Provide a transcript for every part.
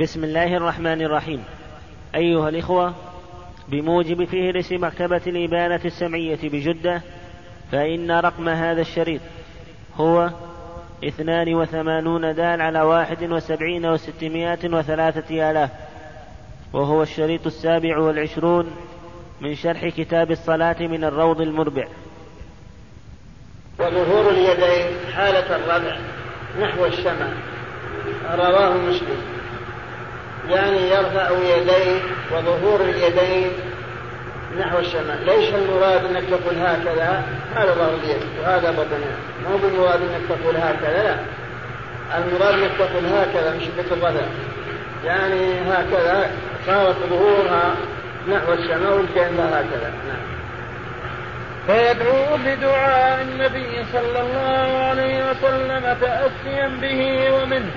بسم الله الرحمن الرحيم. أيها الإخوة بموجب فهرس مكتبة الإبانة السمعية بجدة فإن رقم هذا الشريط هو اثنان وثمانون دال على واحد وسبعين وستمائة وثلاثة آلاف وهو الشريط السابع والعشرون من شرح كتاب الصلاة من الروض المربع. وظهور اليدين حالة الرفع نحو السماء رواه مسلم. يعني يرفع يديه وظهور اليدين نحو السماء ليس المراد إنك تقول هكذا؟ هذا ظهر اليد وهذا بطنها مو بالمراد إنك تقول هكذا؟ لا. المراد إنك تقول هكذا مش الرفع يعني هكذا صارت ظهورها نحو السماء والجنب هكذا. نعم. فيدعو بدعاء النبي صلى الله عليه وسلم تأسيا به ومنه.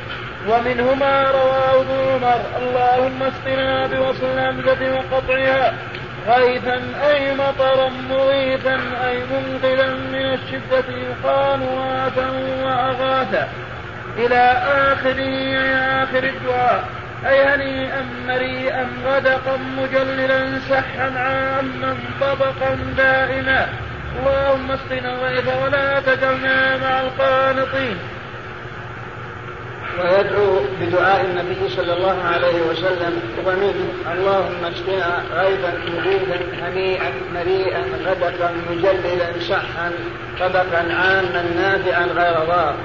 ومنهما رواه ابن عمر. اللهم اسقنا بوصل الهمزة وقطعها غيثا أي مطرا مغيثا أي منقذا من الشدة. يقال وافا وأغاثا إلى آخر آخر الدعاء. أي هنيئا مريئا غدقا مجللا سحا عاما طبقا دائما. اللهم اسقنا الغيث ولا تجعلنا مع القانطين. ويدعو بدعاء النبي صلى الله عليه وسلم ومنه اللهم اسقنا غيثا مبيدا هنيئا مريئا غدقا مجللا صحا طبقا عاما نافعا غير ضار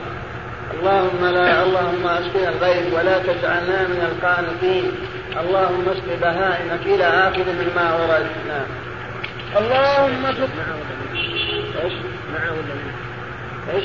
اللهم لا اللهم أسقنا الغيث ولا تجعلنا من القانطين اللهم اسق بهائمك إلى آخر مما ورد نعم اللهم إيش؟ مع ولا من؟ إيش؟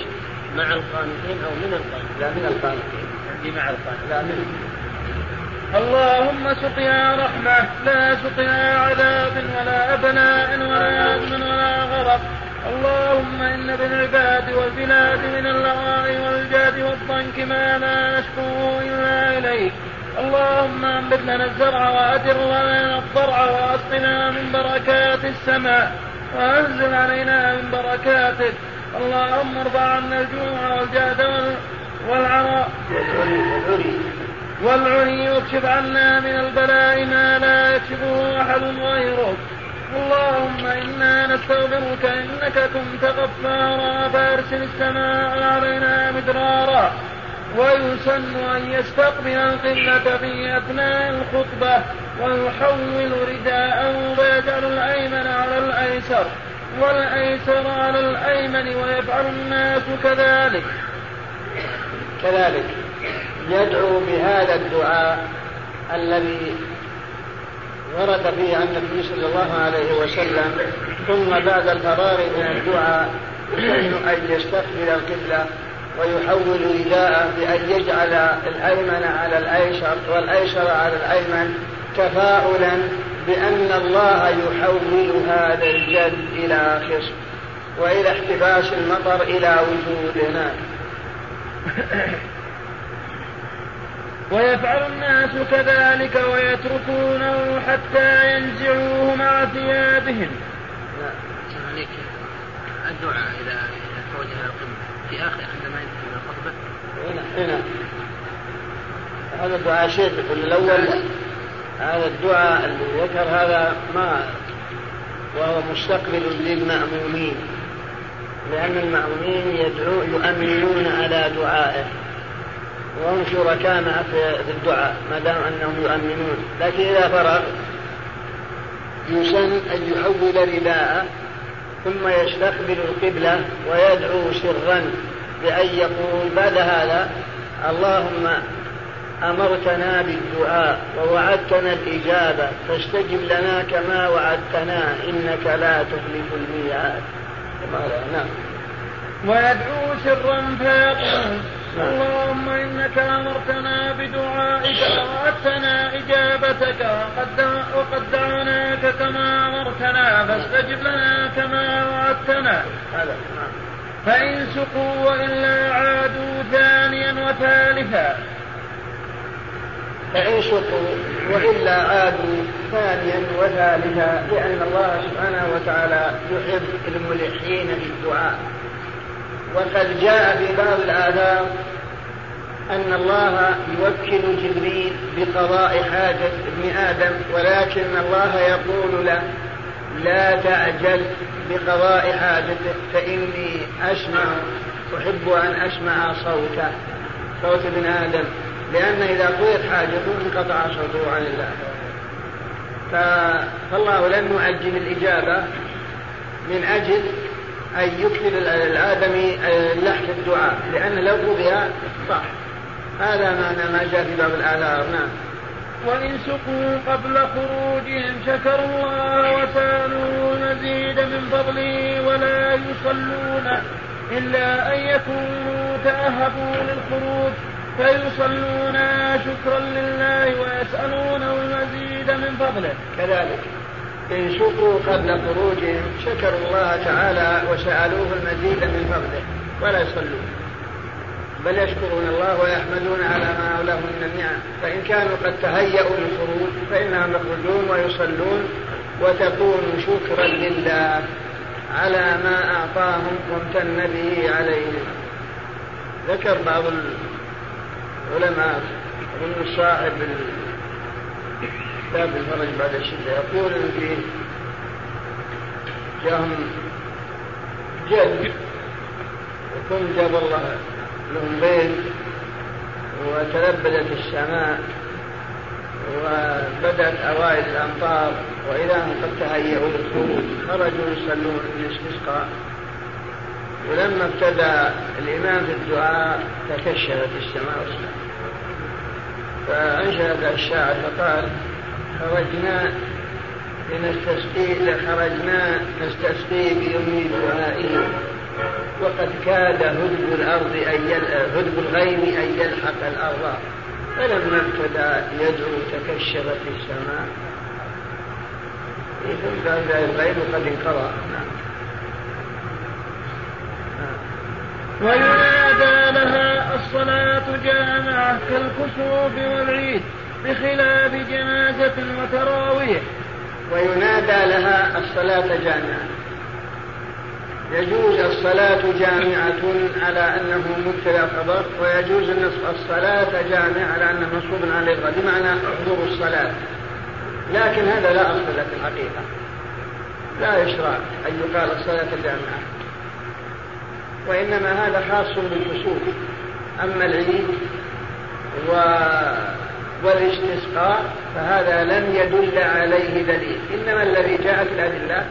مع القانتين أو من القانتين لا من القانتين عندي مع القانتين لا اللهم سقيا رحمة لا سقيا عذاب ولا أبناء ولا أمن ولا غرق اللهم إن بالعباد والبلاد من اللغاء والجاد والضنك ما لا نشكوه إلا إليك. اللهم أنبت لنا الزرع وأدر لنا الضرع وأسقنا من بركات السماء وأنزل علينا من بركاتك. اللهم ارفع عنا الجوع والجهد والعراء. والعري واكشف عنا من البلاء ما لا يكشفه أحد غيرك اللهم إنا نستغفرك إنك كنت غفارا فأرسل السماء علينا مدرارا. ويسن أن يستقبل القبلة في أثناء الخطبة ويحول رداءه ويجعل الأيمن على الأيسر. والأيسر على الأيمن ويفعل الناس كذلك. كذلك يدعو بهذا الدعاء الذي ورد فيه عن النبي صلى الله عليه وسلم ثم بعد الفرار من الدعاء يسن أن يستقبل القبلة ويحول رداءه بأن يجعل الأيمن على الأيسر والأيسر على الأيمن تفاؤلا بأن الله يحول هذا الجد إلى خصب وإلى احتباس المطر إلى وجودنا. ويفعل الناس كذلك ويتركونه حتى ينزعوه مع ثيابهم. عليك الدعاء إذا إذا توجه القبلة في آخر عندما ينتهي من الخطبة. هنا هذا الدعاء شيخ يقول الأول هذا الدعاء اللي ذكر هذا ما وهو مستقبل للمأمومين لأن المأمومين يدعو يؤمنون على دعائه. وهم شركاء في الدعاء ما دام أنهم يؤمنون. لكن إذا فرغ يسن أن يحول رداءه ثم يستقبل القبلة ويدعو سرا بأن يقول بعد هذا اللهم أمرتنا بالدعاء ووعدتنا الإجابة فاستجب لنا كما وعدتنا إنك لا تخلف الميعاد. نعم. ويدعو سرا فيقول اللهم إنك أمرتنا بدعائك ووعدتنا إجابتك وقد, وقد دعوناك كما أمرتنا فاستجب لنا كما وعدتنا. هذا فإن سقوا وإلا عادوا ثانيا وثالثا. فإن شقوا وإلا عادوا ثانيا وثالثا لأن الله سبحانه وتعالى يحب الملحين بالدعاء. وقد جاء في بعض الآثار أن الله يوكل جبريل بقضاء حاجة ابن آدم ولكن الله يقول له لا تعجل بقضاء حاجته فإني أسمع أحب أن أسمع صوته صوت ابن آدم. لأن إذا قضيت حاجته انقطع صوته عن الله. فالله لم يعجل الإجابة من أجل أن يكثر الآدمي لحن الدعاء لأن لو قضي صح. هذا معنى ما جاء في باب الآثار نعم. وإن سقوا قبل خروجهم شكروا الله وسألوا المزيد من فضله ولا يصلون إلا أن يكونوا تأهبوا للخروج. فيصلون شكرا لله ويسألون المزيد من فضله. كذلك. إن شكروا قبل خروجهم شكروا الله تعالى وسألوه المزيد من فضله. ولا يصلون. بل يشكرون الله ويحمدون على ما له من النعم فإن كانوا قد تهيأوا للخروج فإنهم يخرجون ويصلون وتكون شكرا لله على ما أعطاهم وامتن به عليهم. ذكر بعض العلماء من صاحب كتاب الفرج بعد الشدة يقول إن فيه جاهم جد يكون جاب الله لهم بيت وتلبدت السماء وبدأت أوائل الأمطار وإذا هم قد تهيئوا للخروج خرجوا يصلون الاستسقاء ولما ابتدى الإمام في الدعاء تكشفت السماء والسماء فأنشأ الشاعر فقال خرجنا لنستسقي خرجنا نستسقي بيوم دعائه وقد كاد هدب الأرض أن هدب الغيم أن يلحق الأرض. فلما ابتدى يدعو تكشفت السماء. ثم قال الغيم قد انقضى نعم. وينادى لها الصلاة جامعة كالكسوف والعيد بخلاف جنازة وتراويح وينادى لها الصلاة جامعة. يجوز الصلاة جامعة على أنه مبتدا خبر ويجوز الصلاة جامعة على أنه منصوب على الإبغاء بمعنى حضور الصلاة. لكن هذا لا أصل في الحقيقة. لا يشرع أن يقال الصلاة جامعة. وإنما هذا خاص بالكسوف أما العيد و... والاستسقاء فهذا لم يدل عليه دليل. إنما الذي جاءت الأدلة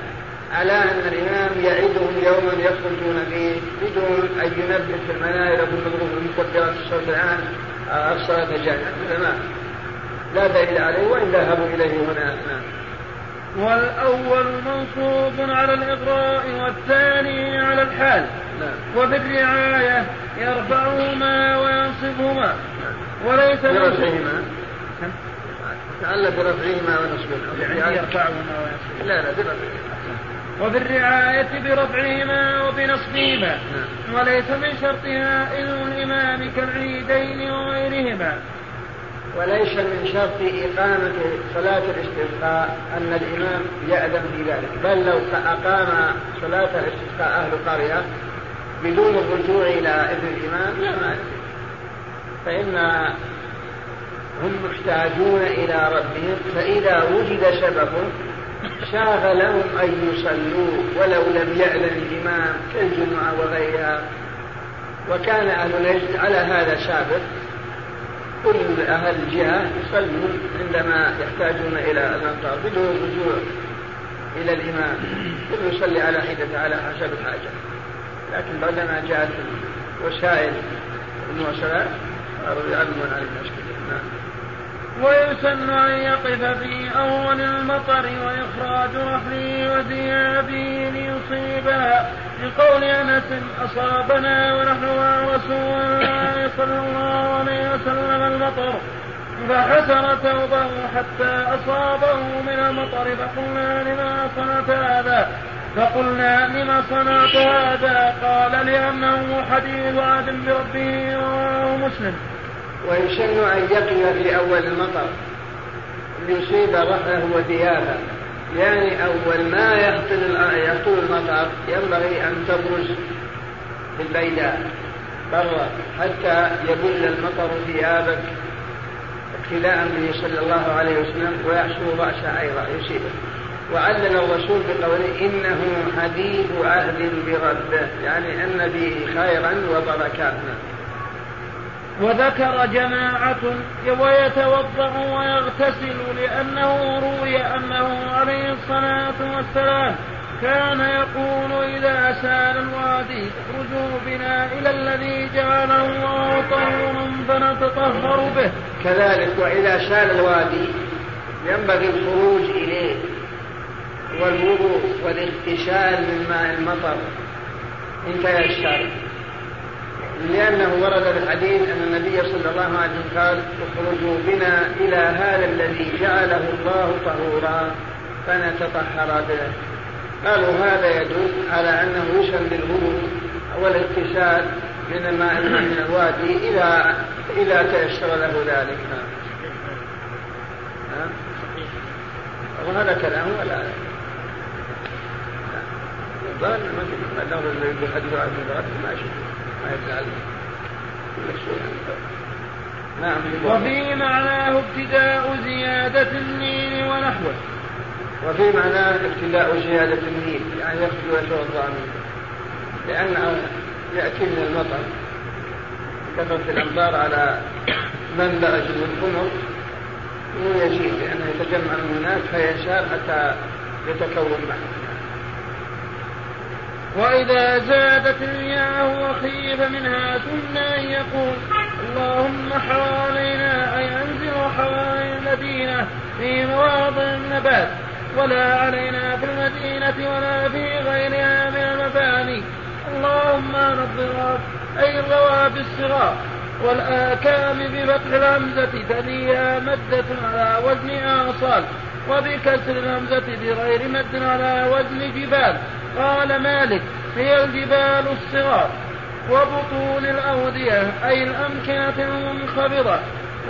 على أن الإمام يعدهم يوما يخرجون فيه بدون أن ينبه في المناير في المكبرات الصوت الآن الصلاة جامعة هذا ما لا دليل عليه وإن ذهبوا إليه هنا. نعم. والأول منصوب على الإغراء والثاني على الحال. وفي الرعاية يرفعهما وينصبهما. نعم. وليس برفعهما. تعلق برفعهما ونصبهما. يعني يرفعهما وينصبهما. لا لا برفعهما. وفي الرعاية برفعهما وبنصبهما. وليس من شرطها إذن الإمام كالعيدين وغيرهما. وليس من شرط إقامة صلاة الاستسقاء أن الإمام يأذن في ذلك. بل لو أقام صلاة الاستسقاء أهل قرية بدون الرجوع إلى إذن الإمام؟ لا مانع فإن هم محتاجون إلى ربهم فإذا وجد سبب شاغ لهم أن يصلوا ولو لم يعلم الإمام كالجمعة وغيرها. وكان أهل نجد على هذا سابق كل أهل الجهة يصلون عندما يحتاجون إلى الأمطار بدون الرجوع إلى الإمام. كل يصلي على حدة على حسب الحاجة. لكن بعدما جاءت وسائل المواصلات صاروا يعلمون عن الناس نعم. ويسن أن يقف في أول المطر وإخراج رحله وثيابه ليصيبها لقول أنس أصابنا ونحن مع رسول الله صلى الله عليه وسلم المطر. فحسر ثوبه حتى أصابه من المطر فقلنا لما صنعت هذا؟ فقلنا لما صنعت هذا؟ قال لأنه حديث عهد بربه رواه مسلم ويسن أن يقف في أول المطر ليصيب رحله وثيابه يعني أول ما يهطل يهطل المطر ينبغي أن تبرز بالبيداء. قال حتى يبل المطر ثيابك ابتلاء به صلى الله عليه وسلم ويحشو رأسه أيضا يصيبه. وعلل الرسول بقوله إنه حديث عهد بربه يعني أن به خيرا وبركات وذكر جماعة ويتوضأ ويغتسل لأنه روي أنه عليه الصلاة والسلام كان يقول إذا سال الوادي اخرجوا بنا إلى الذي جعله الله طهورا فنتطهر به. كذلك وإذا سال الوادي ينبغي الخروج إليه. والوضوء والاغتسال من ماء المطر إن تيسر لأنه ورد في الحديث أن النبي صلى الله عليه وسلم قال اخرجوا بنا إلى هذا الذي جعله الله طهورا فنتطهر به. قالوا هذا يدل على أنه يسن بالوضوء والاغتسال من الماء من الوادي إذا إذا تيسر له ذلك. وهذا كلام ولا؟ ظن ما دام الحديث عن ما يفعل نعم وفي معناه ابتداء زيادة النيل ونحوه. وفي معناه ابتداء زيادة النيل يعني يخرج ويتوضأ منه لأنه يأتي من المطر كثرة الأمطار على منبع القمر ويزيد لأنه يتجمع من هناك فينشار حتى يتكون معه. وإذا زادت المياه وخيف منها ثم أن يقول اللهم حوالينا أي أنزل حوالي المدينة في مواضع النبات ولا علينا في المدينة ولا في غيرها من المباني. اللهم الضراب أي الرواب الصغار والآكام بفتح الهمزة تليها مدة على وزن آصال وبكسر الهمزة بغير مد على وزن جبال. قال مالك هي الجبال الصغار وبطون الأودية أي الأمكنة المنخفضة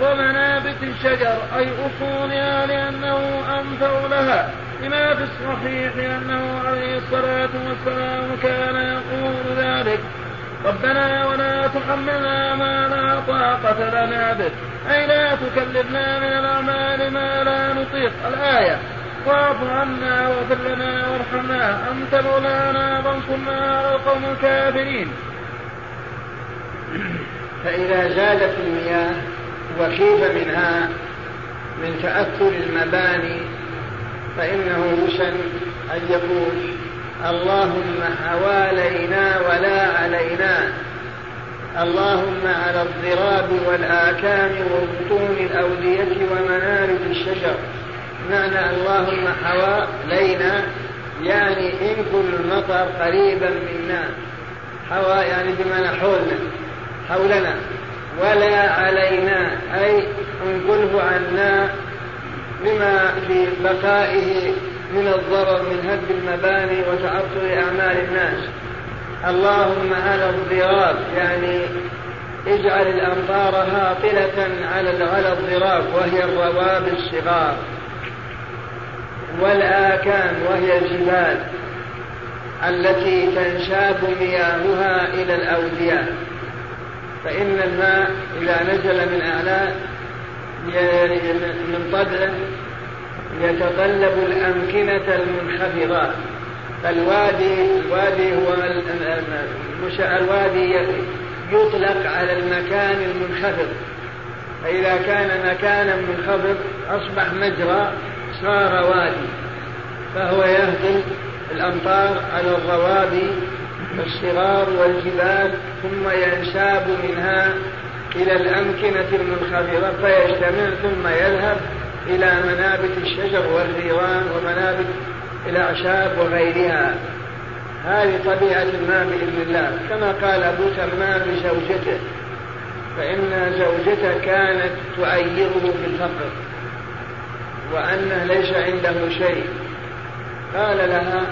ومنابت الشجر أي أصولها لأنه أنفع لها. لما في الصحيح أنه عليه الصلاة والسلام كان يقول ذلك ربنا ولا تحملنا ما لا طاقة لنا به أي لا تكلفنا من الأعمال ما لا نطيق. الآية واعف عنا واغفر لنا وارحمنا. أنت مولانا فانصرنا على القوم الكافرين. فإذا زادت المياه وخيف منها من تأثر المباني فإنه يسن أن يقول اللهم حوالينا ولا علينا. اللهم على الضراب والآكام وبطون الأودية ومنارد الشجر. معنى اللهم حوالينا يعني انقل المطر قريبا منا. حوا يعني بمعنى حولنا حولنا. ولا علينا أي انقله عنا بما في بقائه من الضرر من هد المباني وتعطل أعمال الناس. اللهم على الضراب يعني اجعل الأمطار هاطلة على على الضراب وهي الرواب الصغار. والآكام وهي الجبال التي تنشاب مياهها إلى الأودية. فإن الماء إذا نزل من أعلاه من طبعه يتطلب الأمكنة المنخفضة. فالوادي الوادي هو الوادي يطلق على المكان المنخفض. فإذا كان مكانا منخفض أصبح مجرى صار وادي فهو يهدم الأمطار على الروابي والصغار والجبال ثم ينساب منها إلى الأمكنة المنخفضة فيجتمع ثم يذهب إلى منابت الشجر والريوان ومنابت الأعشاب وغيرها. هذه طبيعة الماء بإذن الله كما قال أبو تمام لزوجته فإن زوجته كانت تعيره بالفقر. وأنه ليس عنده شيء. قال لها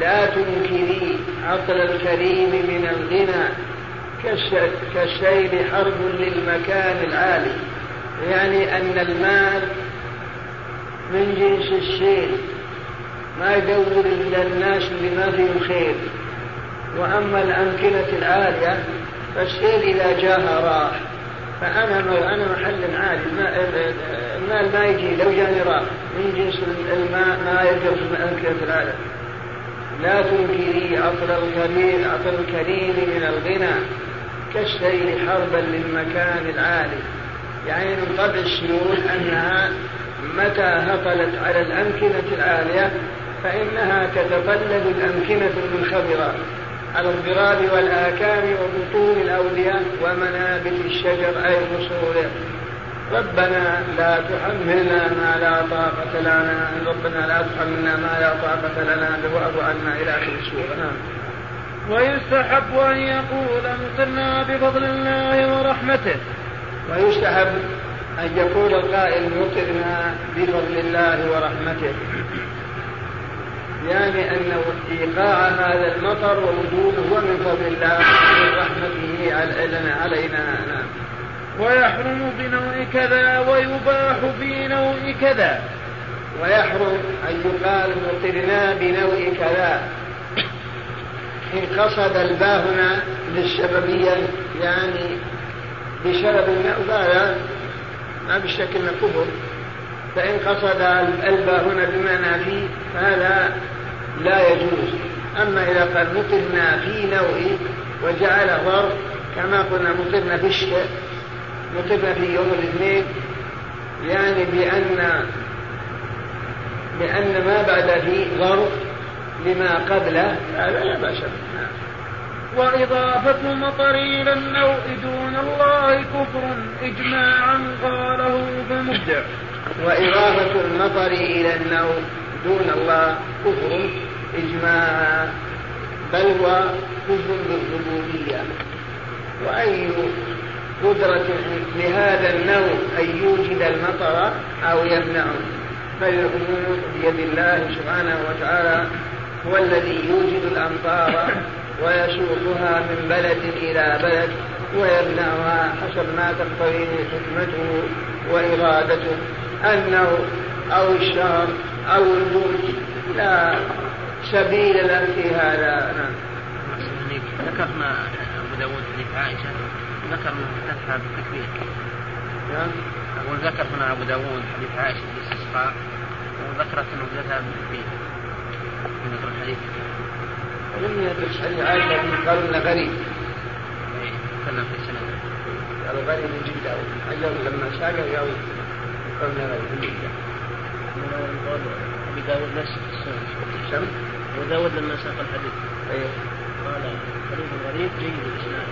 لا تنكري عطل الكريم من الغنى كالسيل حرب للمكان العالي. يعني أن المال من جنس السيل ما يدور إلا الناس اللي ما فيهم خير. وأما الأمكنة العالية فالسيل إذا جاء راح. فأنا أنا محل عالي الماء ما يجي لو جاني راح من جنس الماء ما يجري في أمكنة العالم. لا تنكري عطر الكريم عطر الكريم من الغنى كالسيل حربا للمكان العالي. يعني من طبع السيول أنها متى هطلت على الأمكنة العالية فإنها تتطلب الأمكنة المنخفضة على الضراب والآكام وبطون الأودية ومنابت الشجر أي بصوره ربنا لا تحملنا ما لا طاقة لنا. ربنا لا تحملنا ما لا طاقة لنا. واعف عنا إلى آخر السورة. نعم. ويستحب أن يقول مطرنا بفضل الله ورحمته. ويستحب أن يقول القائل مطرنا بفضل الله ورحمته. يعني أن إيقاع هذا المطر ووجوده هو من فضل الله ومن رحمته علينا. نعم. ويحرم بنوع كذا ويباح في نوع كذا. ويحرم أن يقال مطرنا بنوع كذا. إن قصد الباء هنا للسببية يعني بسبب الماء هذا ما بالشك انه كفر فإن قصد الباء هنا بمعنى في فهذا لا يجوز. أما إذا قال مطرنا في نوع وجعل ظرف كما قلنا مطرنا في الشتاء مطرنا في يوم الاثنين يعني بأن بأن ما بعد في ظرف لما قبله هذا لا بأس به. وإضافة المطر إلى النوء دون الله كفر إجماعا قاله فمبدع وإضافة المطر إلى النوء دون الله كفر إجماعا بل هو كفر بالربوبية. وأي قدرة لهذا النوع أن يوجد المطر أو يمنعه. فالأمور بيد الله سبحانه وتعالى هو الذي يوجد الأمطار ويسوقها من بلد إلى بلد ويمنعها حسب ما تقتضيه حكمته وإرادته. النوع أو الشهر أو الموت لا سبيل له في هذا. نعم. ذكرنا أبو داود حديث عائشة ذكر افتتح بالتكبير نعم. وذكر هنا أبو داود حديث عائشة في الاستسقاء وذكرت افتتح بالتكبير في ذكر الحديث. لم يدرس حديث عائشة قالوا إنه غريب. تكلم في السنة. قالوا غريب جدا حجر لما ساقه قالوا قالوا غريب جدا أبي داود نفس السنة. أبو داود لما ساق الحديث. أيوه قال حديث غريب جيد الإسناد.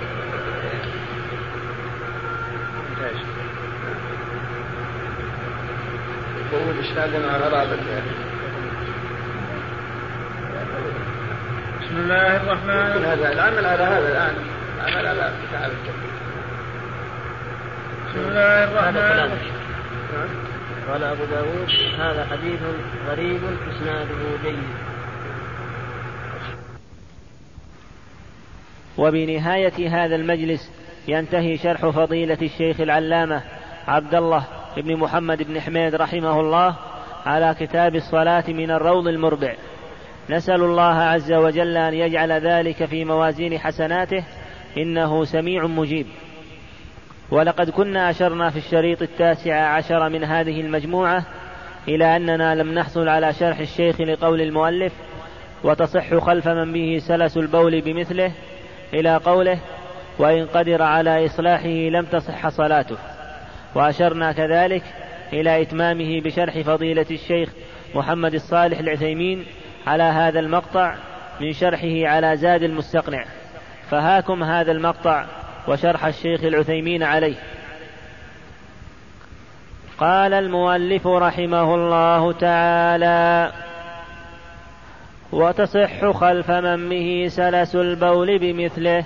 يقول إسنادا على غرابة بسم الله الرحمن الرحيم هذا العمل على هذا الآن. العمل على كتاب بسم الله الرحمن الرحيم. قال أبو داود هذا حديث غريب إسناده جيد. وبنهاية هذا المجلس ينتهي شرح فضيلة الشيخ العلامة عبد الله بن محمد بن حميد رحمه الله على كتاب الصلاة من الروض المربع. نسأل الله عز وجل أن يجعل ذلك في موازين حسناته إنه سميع مجيب. ولقد كنا أشرنا في الشريط التاسع عشر من هذه المجموعة إلى أننا لم نحصل على شرح الشيخ لقول المؤلف وتصح خلف من به سلس البول بمثله إلى قوله وإن قدر على إصلاحه لم تصح صلاته. وأشرنا كذلك إلى إتمامه بشرح فضيلة الشيخ محمد الصالح العثيمين على هذا المقطع من شرحه على زاد المستقنع. فهاكم هذا المقطع وشرح الشيخ العثيمين عليه. قال المؤلف رحمه الله تعالى وتصح خلف من به سلس البول بمثله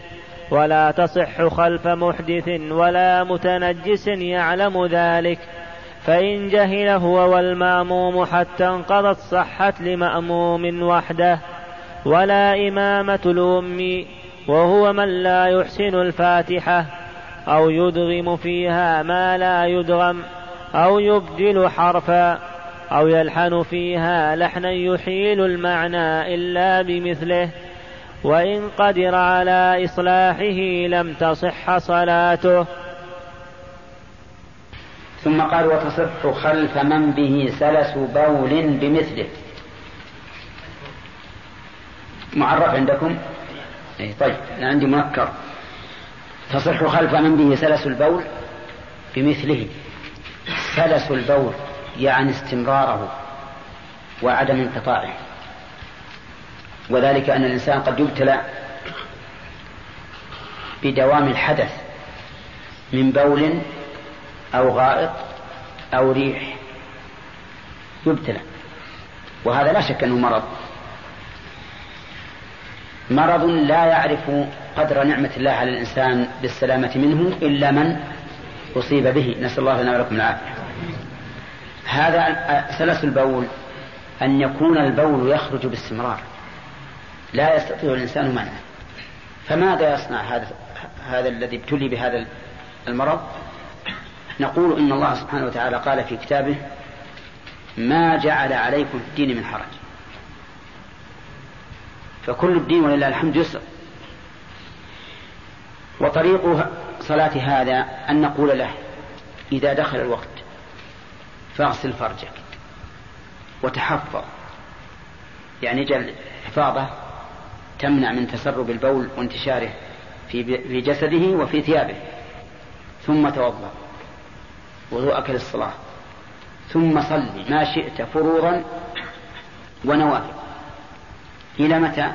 ولا تصح خلف محدث ولا متنجس يعلم ذلك. فإن جهل هو والمأموم حتى انقضت صحت لمأموم وحده. ولا إمامة الأم وهو من لا يحسن الفاتحة. أو يدغم فيها ما لا يدغم. أو يبدل حرفا. أو يلحن فيها لحنا يحيل المعنى إلا بمثله. وإن قدر على إصلاحه لم تصح صلاته. ثم قال وتصح خلف من به سلس بول بمثله. معرف عندكم؟ أي طيب أنا عندي منكر تصح خلف من به سلس البول بمثله. سلس البول يعني استمراره وعدم انقطاعه. وذلك أن الإنسان قد يبتلى بدوام الحدث من بول أو غائط أو ريح يبتلى. وهذا لا شك أنه مرض. مرض لا يعرف قدر نعمة الله على الإنسان بالسلامة منه إلا من أصيب به. نسأل الله لنا ولكم العافية. هذا سلس البول. أن يكون البول يخرج باستمرار. لا يستطيع الإنسان منعه. فماذا يصنع هذا هذا الذي ابتلي بهذا المرض؟ نقول إن الله سبحانه وتعالى قال في كتابه ما جعل عليكم في الدين من حرج. فكل الدين ولله الحمد يسر. وطريق صلاة هذا أن نقول له إذا دخل الوقت فاغسل فرجك وتحفظ. يعني جل حفاظة تمنع من تسرب البول وانتشاره في جسده وفي ثيابه. ثم توضأ. وضوءك للصلاة. ثم صل ما شئت فروضا ونوافل. إلى متى؟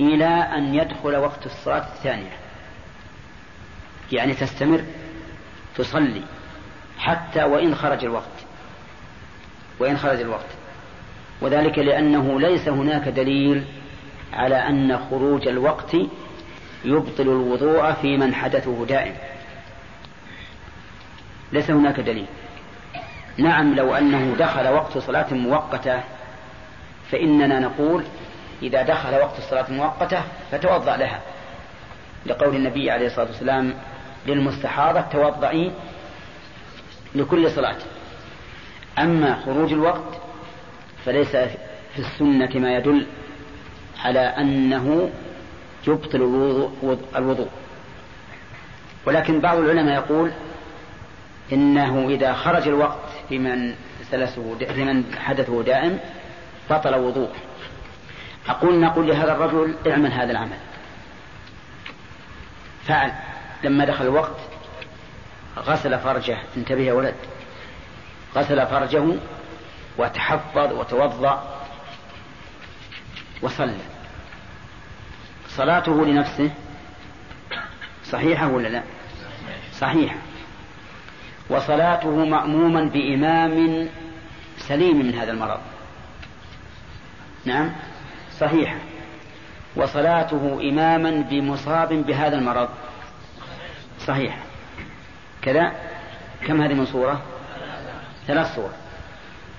إلى أن يدخل وقت الصلاة الثانية. يعني تستمر تصلي حتى وإن خرج الوقت. وإن خرج الوقت. وذلك لأنه ليس هناك دليل على أن خروج الوقت يبطل الوضوء في من حدثه دائم. ليس هناك دليل. نعم لو أنه دخل وقت صلاة مؤقتة فإننا نقول إذا دخل وقت الصلاة المؤقتة فتوضأ لها. لقول النبي عليه الصلاة والسلام للمستحاضة توضئي لكل صلاة. أما خروج الوقت فليس في السنة ما يدل على أنه يبطل الوضوء ولكن بعض العلماء يقول إنه إذا خرج الوقت في من سلسه من حدثه دائم بطل وضوءه أقول نقول لهذا الرجل اعمل هذا العمل. فعل. لما دخل الوقت غسل فرجه. انتبه يا ولد. غسل فرجه وتحفظ وتوضأ وصلى. صلاته لنفسه صحيحة ولا لا؟ صحيحة. وصلاته مأموما بإمام سليم من هذا المرض. نعم صحيحة. وصلاته إماما بمصاب بهذا المرض. صحيحة. كذا؟ كم هذه من صورة؟ ثلاث صور.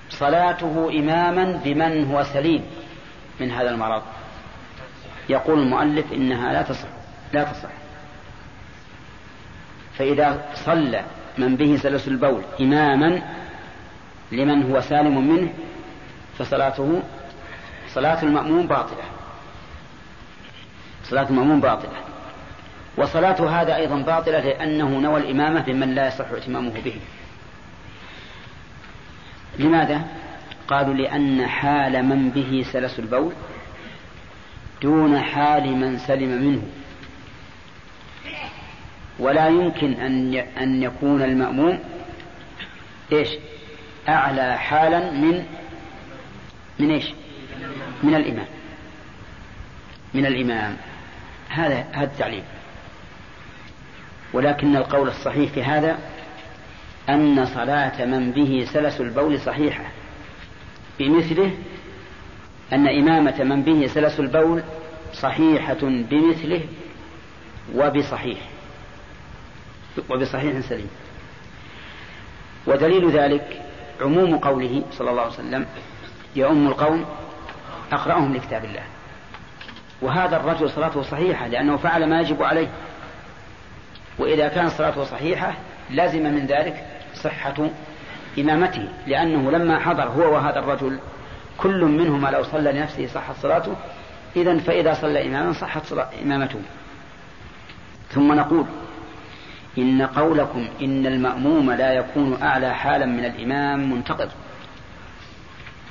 صلاته إماما بمن هو سليم من هذا المرض. يقول المؤلف إنها لا تصح لا تصح. فإذا صلى من به سلس البول إماما لمن هو سالم منه فصلاته صلاة المأموم باطلة. صلاة المأموم باطلة. وصلاة هذا أيضا باطلة لأنه نوى الإمامة بمن لا يصح إتمامه به. لماذا؟ قالوا لأن حال من به سلس البول دون حال من سلم منه. ولا يمكن أن أن يكون المأموم إيش؟ أعلى حالا من من إيش؟ من الإمام. من الإمام. هذا هذا التعليم ولكن القول الصحيح في هذا أن صلاة من به سلس البول صحيحة. بمثله أن إمامة من به سلس البول صحيحة بمثله وبصحيح. وبصحيح سليم. ودليل ذلك عموم قوله صلى الله عليه وسلم يؤم القوم أقرأهم لكتاب الله. وهذا الرجل صلاته صحيحة لأنه فعل ما يجب عليه. وإذا كانت صلاته صحيحة لازم من ذلك صحة إمامته لأنه لما حضر هو وهذا الرجل كل منهما لو صلى لنفسه صحت صلاته إذا فإذا صلى إماما صحت صلاة إمامته. ثم نقول إن قولكم إن المأموم لا يكون أعلى حالا من الإمام منتقض.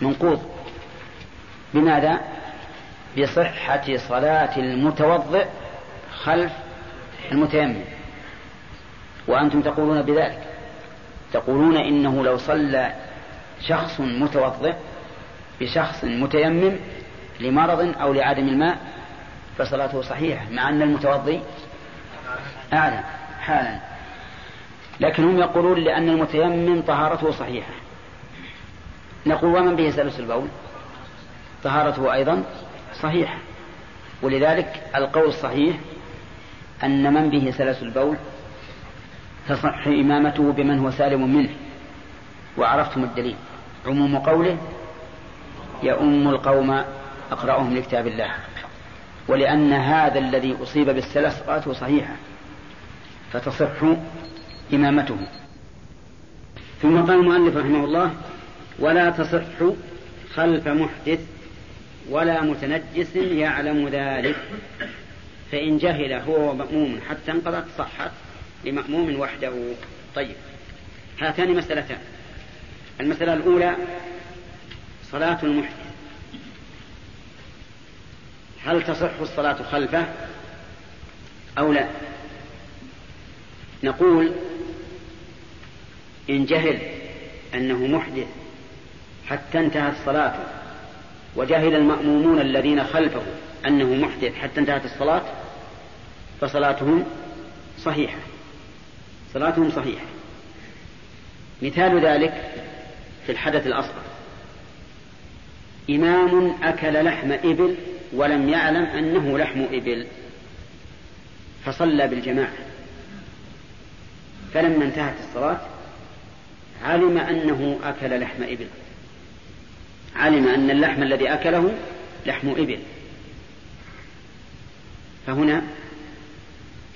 منقوض. بماذا؟ بصحة صلاة المتوضئ خلف المتيمم. وأنتم تقولون بذلك. تقولون إنه لو صلى شخص متوضئ بشخص متيمم لمرض أو لعدم الماء فصلاته صحيحة مع أن المتوضي أعلى حالا. لكن هم يقولون لأن المتيمم طهارته صحيحة. نقول ومن به سلس البول؟ طهارته أيضا صحيحة. ولذلك القول الصحيح أن من به سلس البول؟ تصح إمامته بمن هو سالم منه. وعرفتم الدليل. عموم قوله يؤم القوم أقرأهم لكتاب الله. ولأن هذا الذي أصيب بالسلس صلاته صحيحة. فتصح إمامته. ثم قال المؤلف رحمه الله ولا تصح خلف محدث ولا متنجس يعلم ذلك. فإن جهل هو مأموم حتى انقضت صحت لمأموم وحده. طيب هاتان مسألتان. المسألة الأولى صلاة المحدث. هل تصح الصلاة خلفه أو لا؟ نقول إن جهل أنه محدث حتى انتهت الصلاة وجهل المأمومون الذين خلفه أنه محدث حتى انتهت الصلاة فصلاتهم صحيحة. صلاتهم صحيحة. مثال ذلك في الحدث الأصغر. إمام أكل لحم إبل ولم يعلم أنه لحم إبل. فصلى بالجماعة. فلما انتهت الصلاة علم أنه أكل لحم إبل. علم أن اللحم الذي أكله لحم إبل. فهنا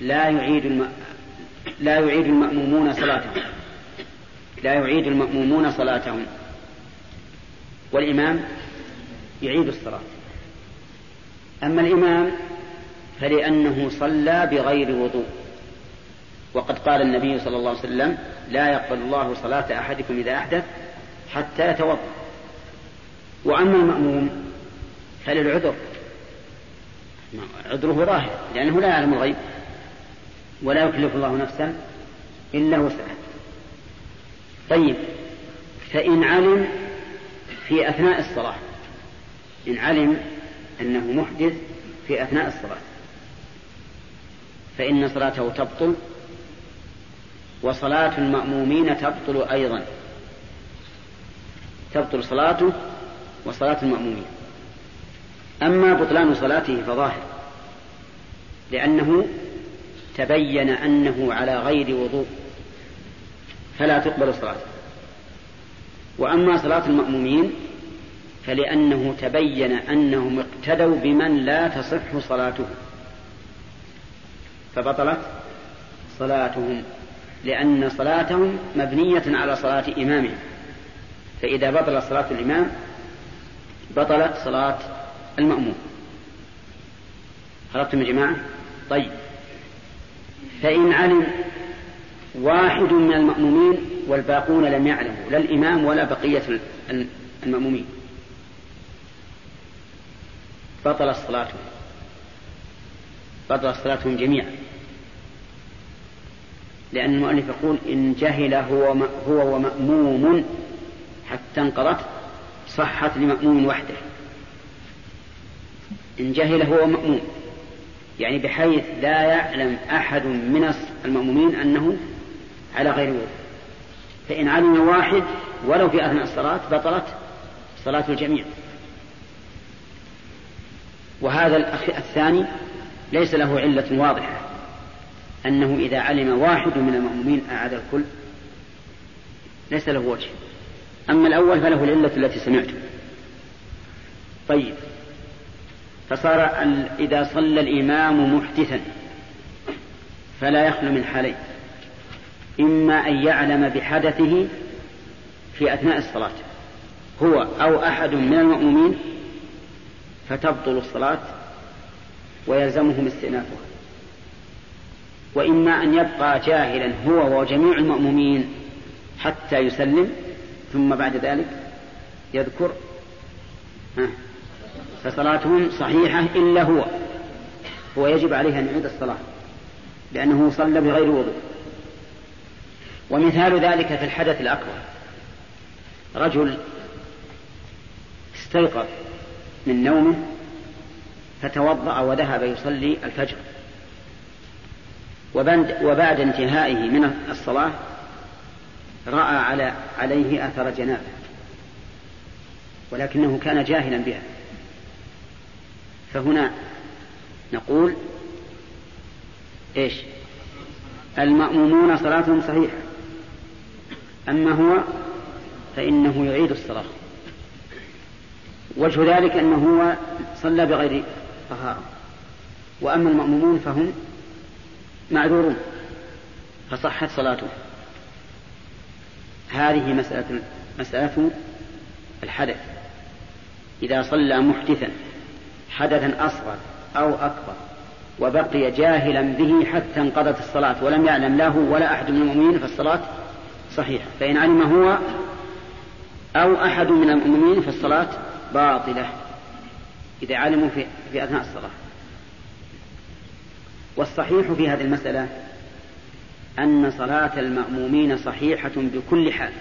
لا يعيد الم... لا يعيد المأمومون صلاتهم. لا يعيد المأمومون صلاتهم. والإمام يعيد الصلاة أما الإمام فلأنه صلى بغير وضوء. وقد قال النبي صلى الله عليه وسلم لا يقبل الله صلاة أحدكم إذا أحدث حتى يتوضأ. وأما المأموم فللعذر. عذره ظاهر لأنه لا يعلم الغيب ولا يكلف الله نفسا إلا وسعها. طيب فإن علم في أثناء الصلاة إن علم أنه محدث في أثناء الصلاة. فإن صلاته تبطل وصلاة المأمومين تبطل أيضا. تبطل صلاته وصلاة المأمومين. أما بطلان صلاته فظاهر لأنه تبين أنه على غير وضوء فلا تقبل صلاته. وأما صلاة المأمومين فلأنه تبين أنهم اقتدوا بمن لا تصح صلاته. فبطلت صلاتهم لأن صلاتهم مبنية على صلاة إمامهم. فإذا بطلت صلاة الإمام بطلت صلاة المأموم. خرجتم يا جماعة؟ طيب. فإن علم واحد من المأمومين والباقون لم يعلموا لا الإمام ولا بقية المأمومين. بطلت صلاتهم. بطلت صلاتهم جميعا. لأن المؤلف يقول إن جهل هو هو ومأموم حتى انقضت صحت لمأموم وحده. إن جهل هو مأموم يعني بحيث لا يعلم أحد من المأمومين أنه على غير وضوء فإن علم واحد ولو في أثناء الصلاة بطلت صلاة الجميع. وهذا الأخ الثاني ليس له علة واضحة أنه إذا علم واحد من المأمومين أعاد الكل ليس له وجه. أما الأول فله العلة التي سمعت. طيب فصار إذا صلى الإمام محدثا فلا يخلو من حالين. إما أن يعلم بحدثه في أثناء الصلاة هو أو أحد من المأمومين فتبطل الصلاة ويلزمهم استئنافها. وإما أن يبقى جاهلا هو وجميع المأمومين حتى يسلم ثم بعد ذلك يذكر فصلاتهم صحيحة إلا هو هو يجب عليه أن يعيد الصلاة لأنه صلى بغير وضوء. ومثال ذلك في الحدث الأكبر رجل استيقظ من نومه فتوضأ وذهب يصلي الفجر. وبعد انتهائه من الصلاة رأى على عليه أثر جنابه ولكنه كان جاهلا بها. فهنا نقول إيش؟ المأمومون صلاتهم صحيحة أما هو فإنه يعيد الصلاة. وجه ذلك أنه هو صلى بغير طهارة. وأما المأمومون فهم معذورون فصحت صلاته. هذه مسألة مسألة الحدث. إذا صلى محدثا حدثا أصغر أو أكبر وبقي جاهلا به حتى انقضت الصلاة ولم يعلم له ولا أحد من المؤمنين فالصلاة صحيحة. فإن علم هو أو أحد من المؤمنين فالصلاة باطلة إذا علموا في, في أثناء الصلاة. والصحيح في هذه المسألة أن صلاة المأمومين صحيحة بكل حال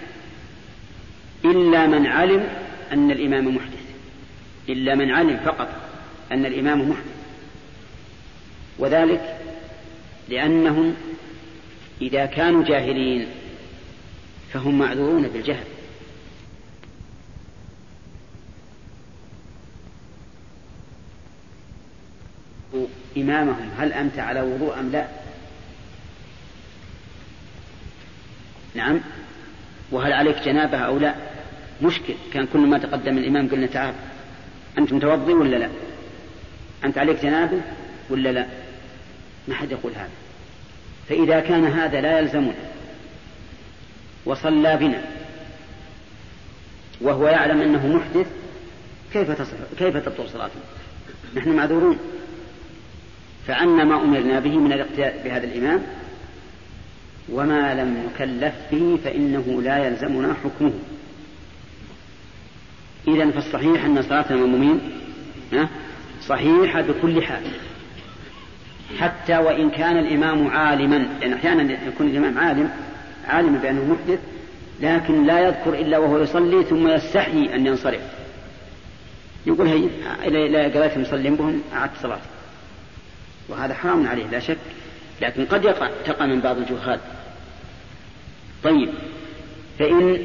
إلا من علم أن الإمام محدث إلا من علم فقط أن الإمام محدث. وذلك لأنهم إذا كانوا جاهلين فهم معذورون بالجهل. إمامهم هل أنت على وضوء أم لا؟ نعم. وهل عليك جنابة أو لا؟ مشكل كان كل ما تقدم الإمام قلنا تعال أنت متوضي ولا لا؟ أنت عليك جنابة ولا لا؟ ما حد يقول هذا. فإذا كان هذا لا يلزمنا وصلى بنا وهو يعلم أنه محدث كيف تصح كيف تبطل صلاته؟ نحن معذورون. فعنا ما أمرنا به من الاقتداء بهذا الإمام وما لم نكلف به فإنه لا يلزمنا حكمه إذا فالصحيح أن صلاة المأمومين صحيحة بكل حال حتى وإن كان الإمام عالما لأن يعني أحيانا يكون الإمام عالم عالما بأنه محدث لكن لا يذكر إلا وهو يصلي ثم يستحي أن ينصرف يقول هي إلى قريت مسلم بهم أعدت صلاة وهذا حرام عليه لا شك. لكن قد يقع تقع من بعض الجهال. طيب فإن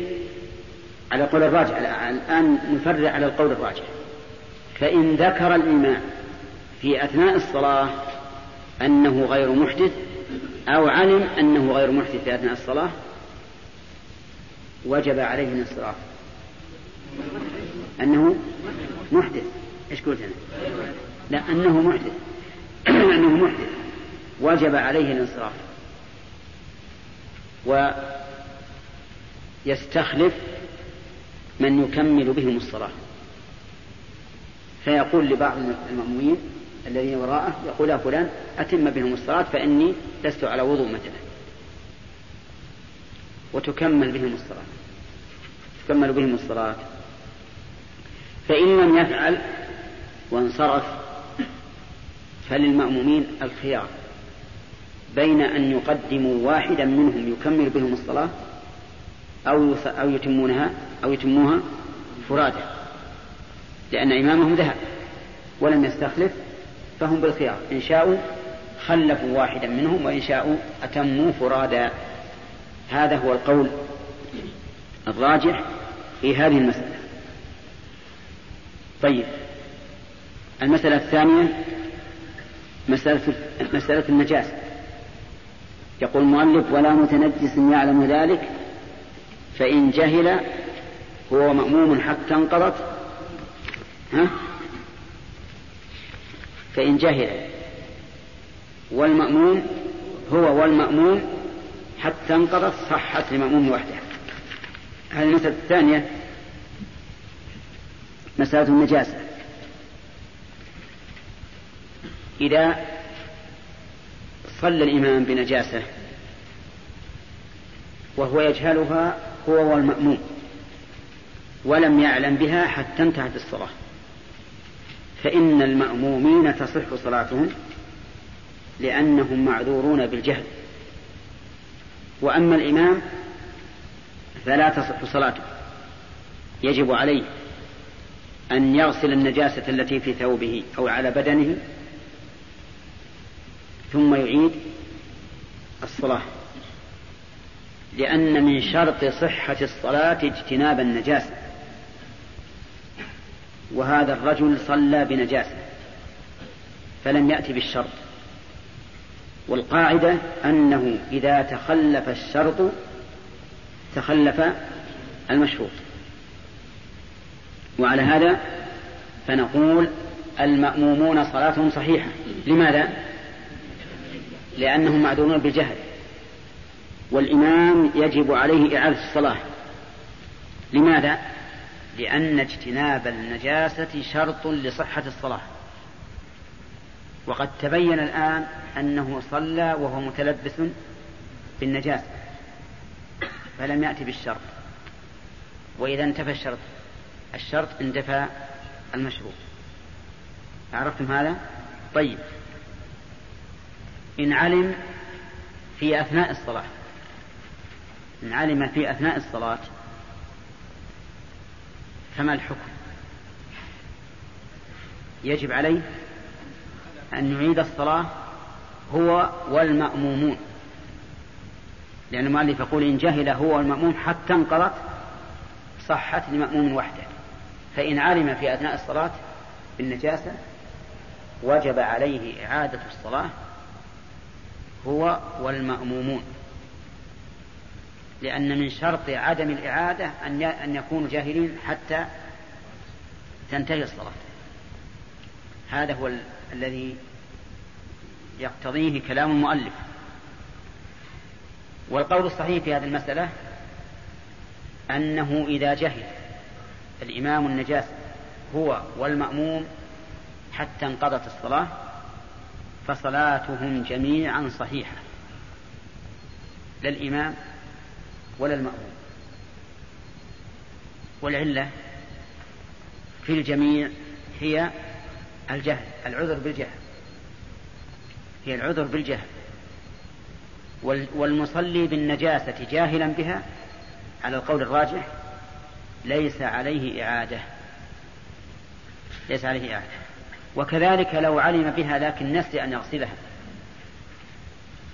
على قول الراجح الآن نفرع على القول الراجح. فإن ذكر الإمام في أثناء الصلاة أنه غير محدث أو علم أنه غير محدث في أثناء الصلاة وجب عليه الانصراف أنه محدث. إيش قلت أنا؟ لا أنه محدث. أنه محدث. وجب عليه الانصراف. ويستخلف من يكمل بهم الصلاة فيقول لبعض المأمومين الذين وراءه يقول يا فلان أتم بهم الصلاة فإني لست على وضوء مثلا. وتكمل بهم الصلاة تكمل بهم الصلاة فإن لم يفعل وانصرف فللمأمومين الخيار بين أن يقدموا واحدا منهم يكمل بهم الصلاة أو أو يتمونها أو يتموها فرادى لأن إمامهم ذهب ولم يستخلف فهم بالخيار. إن شاءوا خلفوا واحدا منهم وإن شاءوا أتموا فرادا. هذا هو القول الراجح في هذه المسألة. طيب المسألة الثانية مسألة مسألة النجاسة يقول المؤلف ولا متنجس يعلم ذلك فإن جهل هو مأموم حتى انقضت. ها؟ فإن جهل والمأموم هو والمأموم حتى انقضت صحت لمأموم وحده. هذه المسألة الثانية مسألة النجاسة إذا صلى الإمام بنجاسة وهو يجهلها هو والمأموم ولم يعلم بها حتى انتهت الصلاة. فإن المأمومين تصح صلاتهم لأنهم معذورون بالجهل. وأما الإمام فلا تصح صلاته. يجب عليه أن يغسل النجاسة التي في ثوبه أو على بدنه ثم يعيد الصلاة. لأن من شرط صحة الصلاة اجتناب النجاسة. وهذا الرجل صلى بنجاسة فلم يأتي بالشرط. والقاعدة أنه إذا تخلف الشرط تخلف المشروط. وعلى هذا فنقول المأمومون صلاتهم صحيحة. لماذا؟ لأنهم معذورون بالجهل. والإمام يجب عليه إعادة الصلاة. لماذا؟ لأن اجتناب النجاسة شرط لصحة الصلاة. وقد تبين الآن أنه صلى وهو متلبس بالنجاسة فلم يأتي بالشرط. وإذا انتفى الشرط الشرط اندفى المشروط عرفتم هذا؟ طيب. إن علم في أثناء الصلاة. إن علم في أثناء الصلاة فما الحكم؟ يجب عليه أن يعيد الصلاة هو والمأمومون. لأن المؤلف يقول إن جهل هو والمأموم حتى انقضت صحت لمأموم وحده. فإن علم في أثناء الصلاة بالنجاسة وجب عليه إعادة الصلاة هو والمأمومون. لأن من شرط عدم الإعادة أن أن يكونوا جاهلين حتى تنتهي الصلاة. هذا هو ال... الذي يقتضيه كلام المؤلف. والقول الصحيح في هذه المسألة أنه إذا جهل الإمام النجاسة هو والمأموم حتى انقضت الصلاة فصلاتهم جميعا صحيحة لا الإمام ولا المأموم. والعلة في الجميع هي الجهل العذر بالجهل هي العذر بالجهل. والمصلي بالنجاسة جاهلا بها على القول الراجح ليس عليه إعادة ليس عليه إعادة. وكذلك لو علم بها لكن نسي أن يغسلها.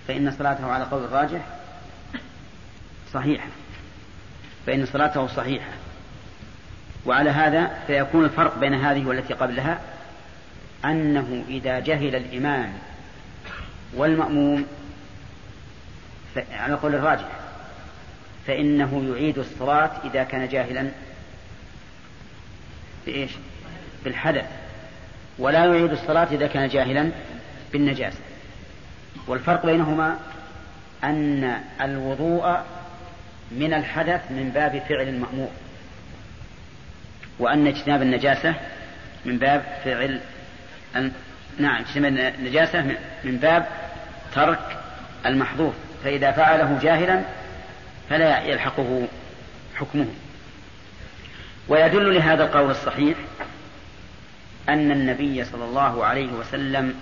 فإن صلاته على قول الراجح صحيحة. فإن صلاته صحيحة. وعلى هذا فيكون الفرق بين هذه والتي قبلها أنه إذا جهل الإمام والمأموم على قول الراجح فإنه يعيد الصلاة إذا كان جاهلا بإيش؟ بالحدث ولا يعيد الصلاة إذا كان جاهلا بالنجاسة. والفرق بينهما أن الوضوء من الحدث من باب فعل المأمور وأن اجتناب النجاسة من باب فعل نعم اجتناب النجاسة من باب ترك المحظور فإذا فعله جاهلا فلا يلحقه حكمه. ويدل لهذا القول الصحيح أن النبي صلى الله عليه وسلم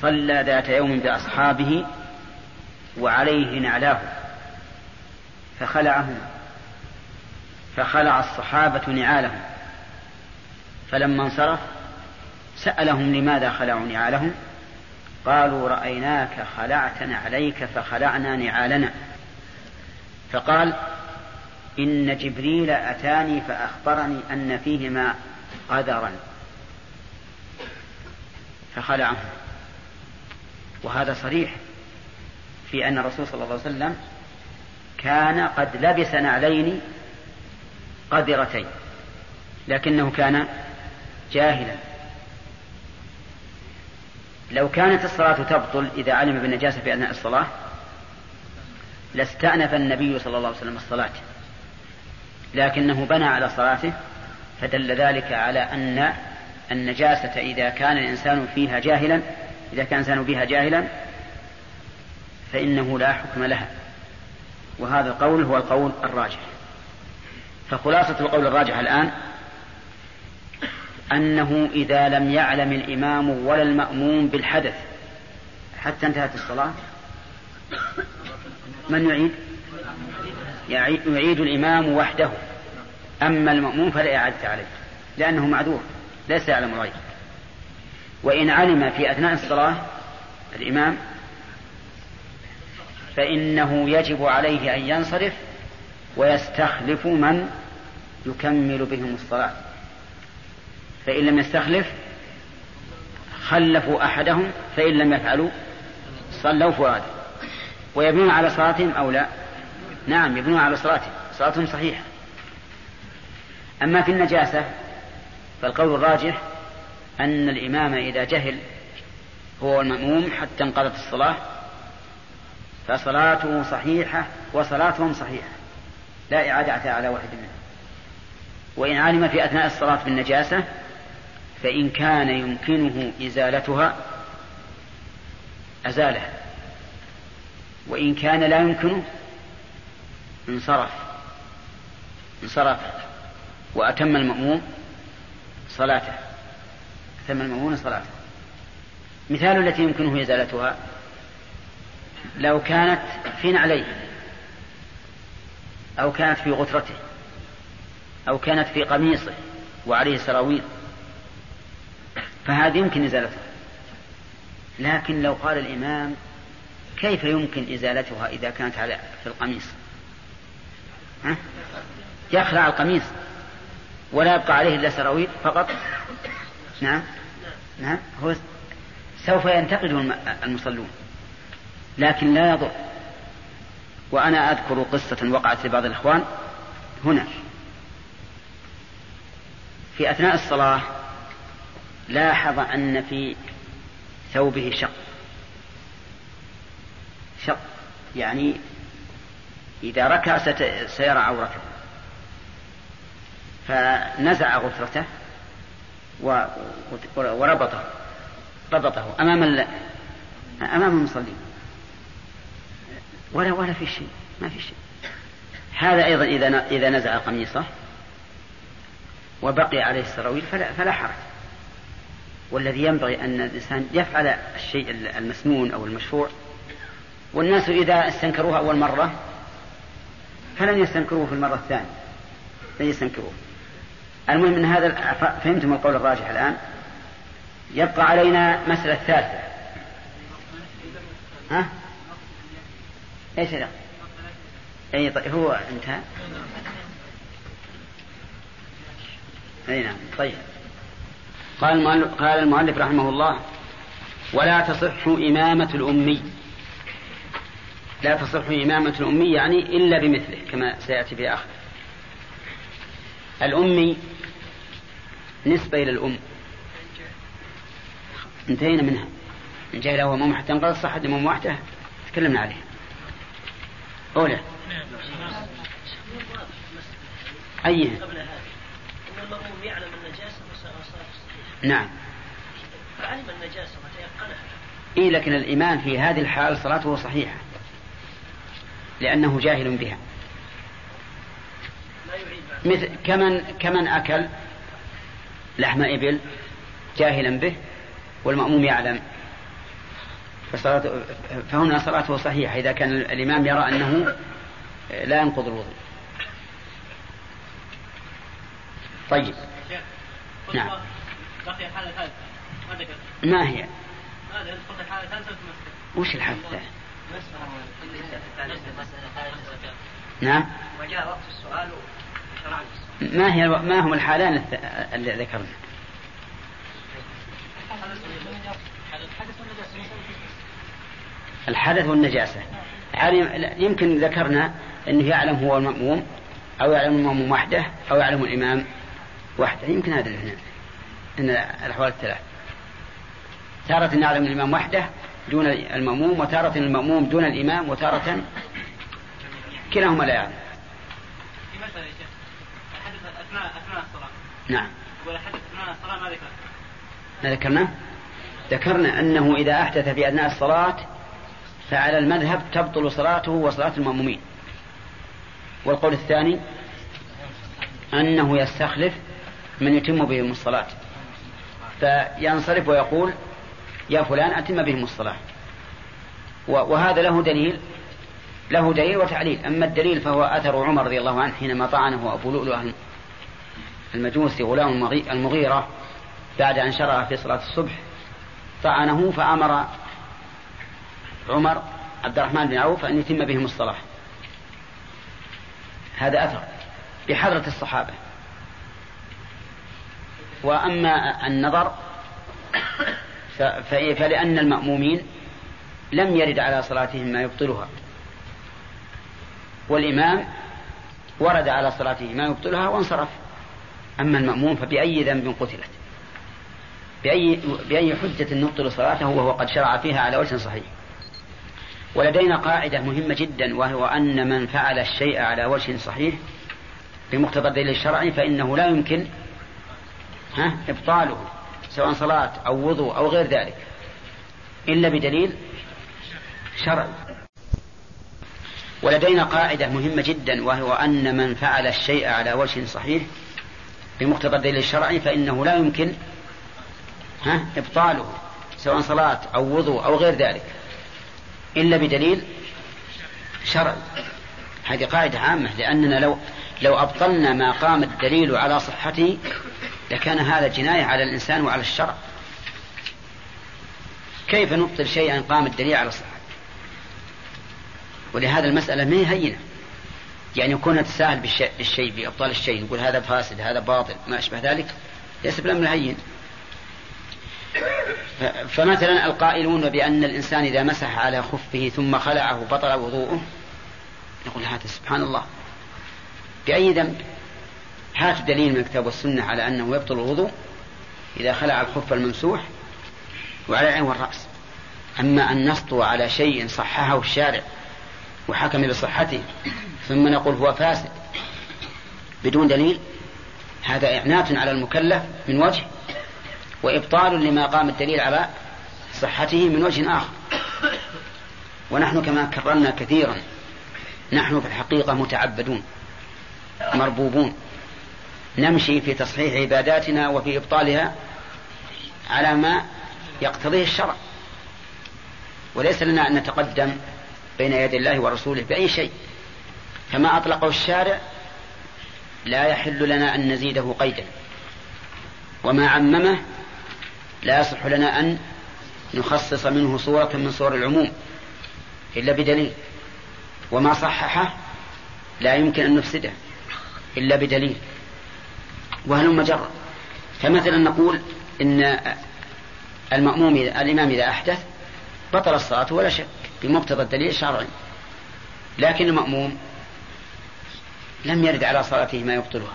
صلى ذات يوم بأصحابه وعليه نعلاه فخلعهما فخلع الصحابة نعالهم. فلما انصرف سألهم لماذا خلعوا نعالهم؟ قالوا رأيناك خلعت نعليك فخلعنا نعالنا. فقال إن جبريل أتاني فأخبرني أن فيهما قدرا فخلعه وهذا صريح في أن الرسول صلى الله عليه وسلم كان قد لبس نعلين قذرتين لكنه كان جاهلا. لو كانت الصلاة تبطل إذا علم بالنجاسة في أثناء الصلاة لاستأنف النبي صلى الله عليه وسلم الصلاة. لكنه بنى على صلاته فدل ذلك على أن النجاسة إذا كان الإنسان فيها جاهلا إذا كان الإنسان فيها جاهلا فإنه لا حكم لها. وهذا القول هو القول الراجح. فخلاصة القول الراجح الآن أنه إذا لم يعلم الإمام ولا المأموم بالحدث حتى انتهت الصلاة من يعيد؟ يعيد الإمام وحده. أما المأموم فلا إعادة عليه لأنه معذور. ليس يعلم الغيب. وإن علم في أثناء الصلاة الإمام فإنه يجب عليه أن ينصرف ويستخلف من يكمل بهم الصلاة. فإن لم يستخلف خلفوا أحدهم فإن لم يفعلوا صلوا فؤاد ويبنون على صلاتهم أو لا؟ نعم يبنون على صلاتهم. صلاتهم صحيحة. أما في النجاسة فالقول الراجح أن الإمام إذا جهل هو المأموم حتى انقضت الصلاة فصلاته صحيحة وصلاتهم صحيحة لا إعادة على واحد منهم. وإن علم في أثناء الصلاة بالنجاسة فإن كان يمكنه إزالتها أزالها. وإن كان لا يمكنه انصرف. انصرف. وأتم المأموم صلاته. أتم المأمون صلاته. مثال التي يمكنه إزالتها لو كانت في نعليه أو كانت في غترته أو كانت في قميصه وعليه سراويل فهذه يمكن إزالتها. لكن لو قال الإمام كيف يمكن إزالتها إذا كانت على في القميص؟ ها؟ يخلع القميص. ولا يبقى عليه إلا سراويل فقط؟ نعم. نعم. هو سوف ينتقد المصلون. لكن لا يضر. وأنا أذكر قصة وقعت لبعض الإخوان هنا. في أثناء الصلاة لاحظ أن في ثوبه شق. شق. يعني إذا ركع سيرى عورته فنزع غفرته وربطه ربطه أمام أمام المصلين. ولا ولا في شيء ما في شيء. هذا أيضا إذا إذا نزع قميصه وبقي عليه السراويل فلا, فلا حرج. والذي ينبغي أن الإنسان يفعل الشيء المسنون أو المشروع. والناس إذا استنكروه أول مرة فلن يستنكروه في المرة الثانية لن يستنكروه. المهم من هذا فهمتم القول الراجح الآن؟ يبقى علينا مسألة ثالثة. ها؟ إيش هذا؟ أي طيب هو انتهى؟ أي نعم طيب. قال المؤلف, قال المؤلف رحمه الله ولا تصح إمامة الأمي. لا تصح إمامة الأمي يعني إلا بمثله كما سيأتي في آخر الأمي نسبة إلى الأم. انتهينا منها. إن جاء له أمام حتى انقضى الصحة أمام واحدة. تكلمنا عليه أولى. أي. نعم. فعلم النجاسة وتيقنها إيه لكن الإمام في هذه الحال صلاته صحيحة. لأنه جاهل بها. مثل كمن كمن أكل لحم إبل جاهلا به والمأموم يعلم. فصلاته فهنا صلاته صحيحة إذا كان الإمام يرى أنه لا ينقض الوضوء. طيب. نعم. بقي الحالة الثالثة ما ما هي؟ ماذا الحالة الثالثة وش الحالة؟ الثالثة؟ نعم. وجاء وقت السؤال ما هي ما هم الحالان اللي ذكرنا؟ الحدث والنجاسة. يمكن ذكرنا أنه يعلم هو المأموم أو يعلم المأموم وحده أو يعلم الإمام وحده. يمكن هذا اللي إن الأحوال الثلاث. تارة نعلم الإمام وحده دون المأموم وتارة المأموم دون الإمام وتارة كلاهما لا يعلم في مسألة يا شيخ الحدث أثناء أثناء الصلاة. نعم. يقول أثناء الصلاة ما ذكر ما ذكرنا؟ ذكرنا أنه إذا أحدث في أثناء الصلاة فعلى المذهب تبطل صلاته وصلاة المأمومين. والقول الثاني أنه يستخلف من يتم بهم الصلاة. فينصرف ويقول يا فلان أتم بهم الصلاة. وهذا له دليل له دليل وتعليل. أما الدليل فهو أثر عمر رضي الله عنه حينما طعنه أبو لؤلؤ المجوسي غلام المغيرة بعد أن شرع في صلاة الصبح طعنه فأمر عمر عبد الرحمن بن عوف أن يتم بهم الصلاة. هذا أثر بحضرة الصحابة. وأما النظر فلأن المأمومين لم يرد على صلاتهم ما يبطلها. والإمام ورد على صلاته ما يبطلها وانصرف. أما المأموم فبأي ذنب قتلت. بأي, بأي حجة نبطل صلاته وهو قد شرع فيها على وجه صحيح. ولدينا قاعدة مهمة جدا وهو أن من فعل الشيء على وجه صحيح بمقتضى الدليل الشرعي فإنه لا يمكن ها إبطاله سواء صلاة أو وضوء أو غير ذلك إلا بدليل شرعي. ولدينا قاعدة مهمة جدا وهو أن من فعل الشيء على وجه صحيح بمقتضى الدليل الشرعي فإنه لا يمكن ها إبطاله سواء صلاة أو وضوء أو غير ذلك إلا بدليل شرعي. هذه قاعدة عامة لأننا لو لو أبطلنا ما قام الدليل على صحته لكان هذا جناية على الإنسان وعلى الشرع. كيف نبطل شيئا قام الدليل على صحته؟ ولهذا المسألة ما هي هينة. يعني يكون نتساهل بالشيء بإبطال الشيء نقول هذا فاسد هذا باطل ما أشبه ذلك ليس بالأمر هين فمثلا القائلون بأن الإنسان إذا مسح على خفه ثم خلعه بطل وضوءه نقول هذا سبحان الله. بأي ذنب؟ هات دليل من الكتاب والسنة على أنه يبطل الوضوء إذا خلع الخف الممسوح وعلى العين والرأس. أما أن نسطو على شيء صححه الشارع وحكم بصحته ثم نقول هو فاسد بدون دليل. هذا إعنات على المكلف من وجه وإبطال لما قام الدليل على صحته من وجه آخر. ونحن كما كررنا كثيرا نحن في الحقيقة متعبدون مربوبون. نمشي في تصحيح عباداتنا وفي إبطالها على ما يقتضيه الشرع. وليس لنا أن نتقدم بين يدي الله ورسوله بأي شيء. كما أطلقه الشارع لا يحل لنا أن نزيده قيدا. وما عممه لا يصح لنا أن نخصص منه صورة من صور العموم إلا بدليل. وما صححه لا يمكن أن نفسده إلا بدليل. وهل مجرد؟ فمثلا نقول إن المأموم الإمام إذا أحدث بطل الصلاة ولا شك. بمقتضى الدليل الشرعي لكن المأموم لم يرد على صلاته ما يبطلها.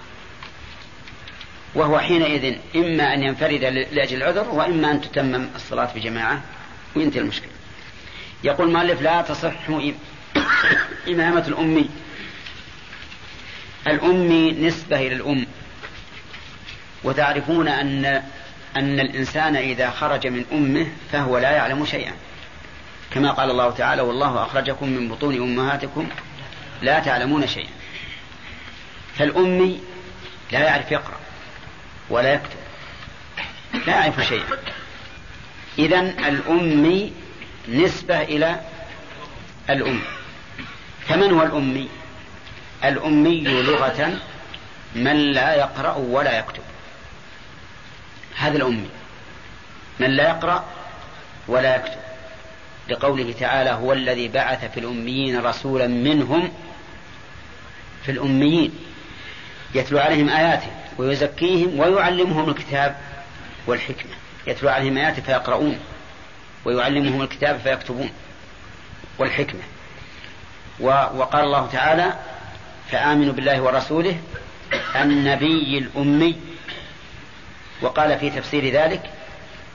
وهو حينئذ إما أن ينفرد لأجل العذر وإما أن تتمم الصلاة بجماعة وينتهي المشكلة. يقول المؤلف لا تصح إمامة الأمي. الأمي نسبة إلى الأم. وتعرفون أن أن الإنسان إذا خرج من أمه فهو لا يعلم شيئا. كما قال الله تعالى والله أخرجكم من بطون أمهاتكم لا تعلمون شيئا فالأمي لا يعرف يقرأ ولا يكتب لا يعرف شيئا. إذا الأمي نسبة إلى الأم. فمن هو الأمي؟ الأمي لغة من لا يقرأ ولا يكتب. هذا الأمي. من لا يقرأ ولا يكتب. لقوله تعالى هو الذي بعث في الأميين رسولا منهم في الأميين يتلو عليهم آياته ويزكيهم ويعلمهم الكتاب والحكمة يتلو عليهم آياته فيقرؤون ويعلمهم الكتاب فيكتبون والحكمة. وقال الله تعالى فآمنوا بالله ورسوله النبي الأمي. وقال في تفسير ذلك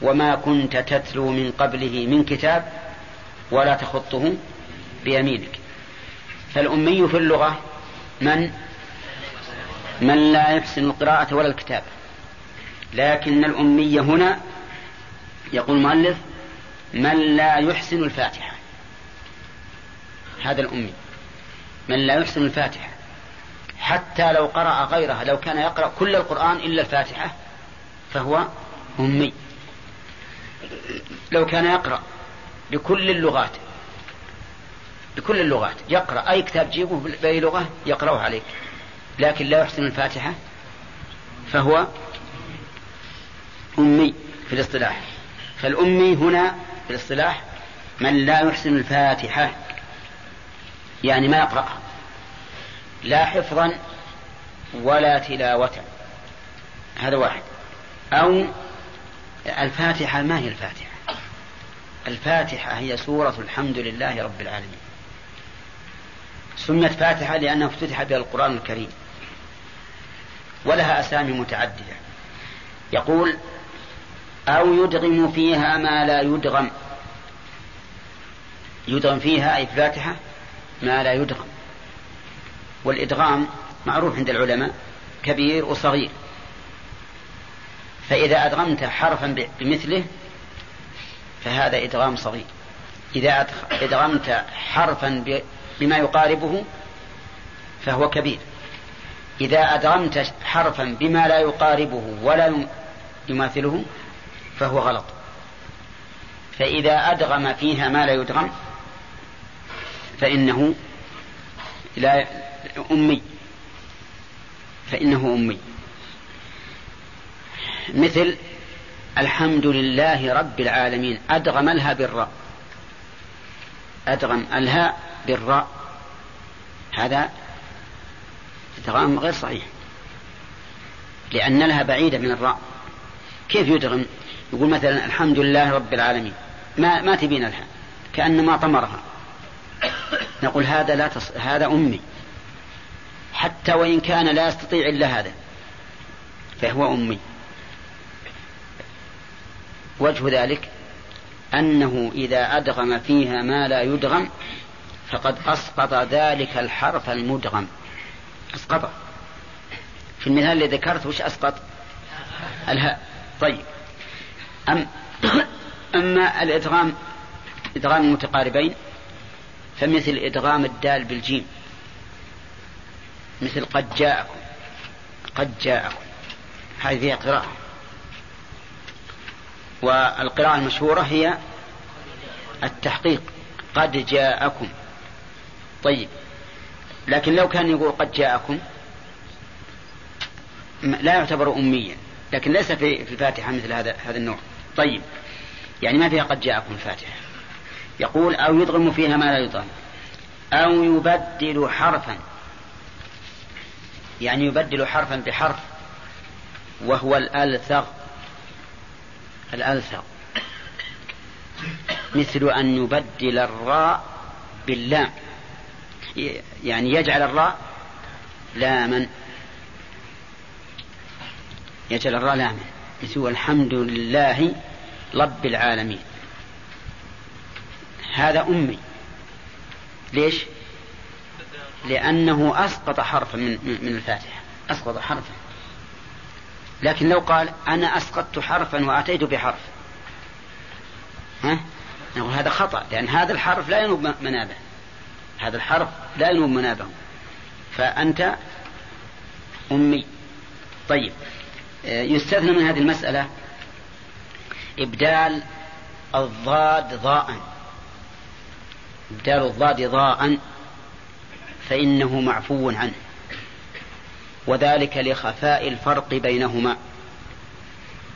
وما كنت تتلو من قبله من كتاب ولا تخطه بيمينك. فالأمي في اللغة من؟ من لا يحسن القراءة ولا الكتابة. لكن الأمي هنا يقول المؤلف من لا يحسن الفاتحة. هذا الأمي. من لا يحسن الفاتحة. حتى لو قرأ غيرها لو كان يقرأ كل القرآن إلا الفاتحة فهو أمي. لو كان يقرأ بكل اللغات. بكل اللغات. يقرأ. أي كتاب جيبه بأي لغة يقرأه عليك. لكن لا يحسن الفاتحة. فهو أمي في الاصطلاح. فالأمي هنا في الاصطلاح من لا يحسن الفاتحة. يعني ما يقرأها لا حفظا ولا تلاوة. هذا واحد. أو الفاتحة ما هي الفاتحة؟ الفاتحة هي سورة الحمد لله رب العالمين. سميت فاتحة لأنها افتتح بها القرآن الكريم. ولها أسامي متعددة. يقول أو يدغم فيها ما لا يدغم. يدغم فيها أي فاتحة ما لا يدغم. والإدغام معروف عند العلماء كبير وصغير. فإذا أدغمت حرفا بمثله فهذا إدغام صغير. إذا أدغمت حرفا بما يقاربه فهو كبير. إذا أدغمت حرفا بما لا يقاربه ولا يماثله فهو غلط. فإذا أدغم فيها ما لا يدغم فإنه لا أمي. فإنه أمي. مثل الحمد لله رب العالمين. أدغم الها بالراء. أدغم الهاء بالراء. هذا إدغام غير صحيح. لأن لها بعيدة من الراء. كيف يدغم؟ يقول مثلا الحمد لله رب العالمين. ما ما تبين الها. كأنما طمرها. نقول هذا لا تص... هذا أمي. حتى وإن كان لا يستطيع إلا هذا فهو أمي. وجه ذلك أنه إذا أدغم فيها ما لا يدغم فقد أسقط ذلك الحرف المدغم. أسقطه في المثال اللي ذكرت وش أسقط؟ الهاء. طيب. أم أما الإدغام إدغام المتقاربين فمثل إدغام الدال بالجيم. مثل قد جاءكم قد جاءكم. هذه فيها قراءة. والقراءة المشهورة هي التحقيق. قد جاءكم. طيب. لكن لو كان يقول قد جاءكم لا يعتبر أميا. لكن ليس في الفاتحة مثل هذا هذا النوع. طيب. يعني ما فيها قد جاءكم الفاتحة. يقول أو يدغم فيها ما لا يدغم أو يبدل حرفا. يعني يبدل حرفا بحرف. وهو الألثغ. الألثغ مثل أن يبدل الراء باللام. يعني يجعل الراء لاما. يجعل الراء لاما. مثل الحمد لله رب العالمين. هذا أمي. ليش؟ لأنه أسقط حرفا من, من الفاتحة. أسقط حرفا. لكن لو قال أنا أسقطت حرفا وأتيت بحرف. ها؟ نقول هذا خطأ لأن هذا الحرف لا ينوب منابه. هذا الحرف لا ينوب منابه. فأنت أمي. طيب. آه، يستثنى من هذه المسألة إبدال الضاد ضاء. إبدال الضاد ضاء فإنه معفو عنه. وذلك لخفاء الفرق بينهما.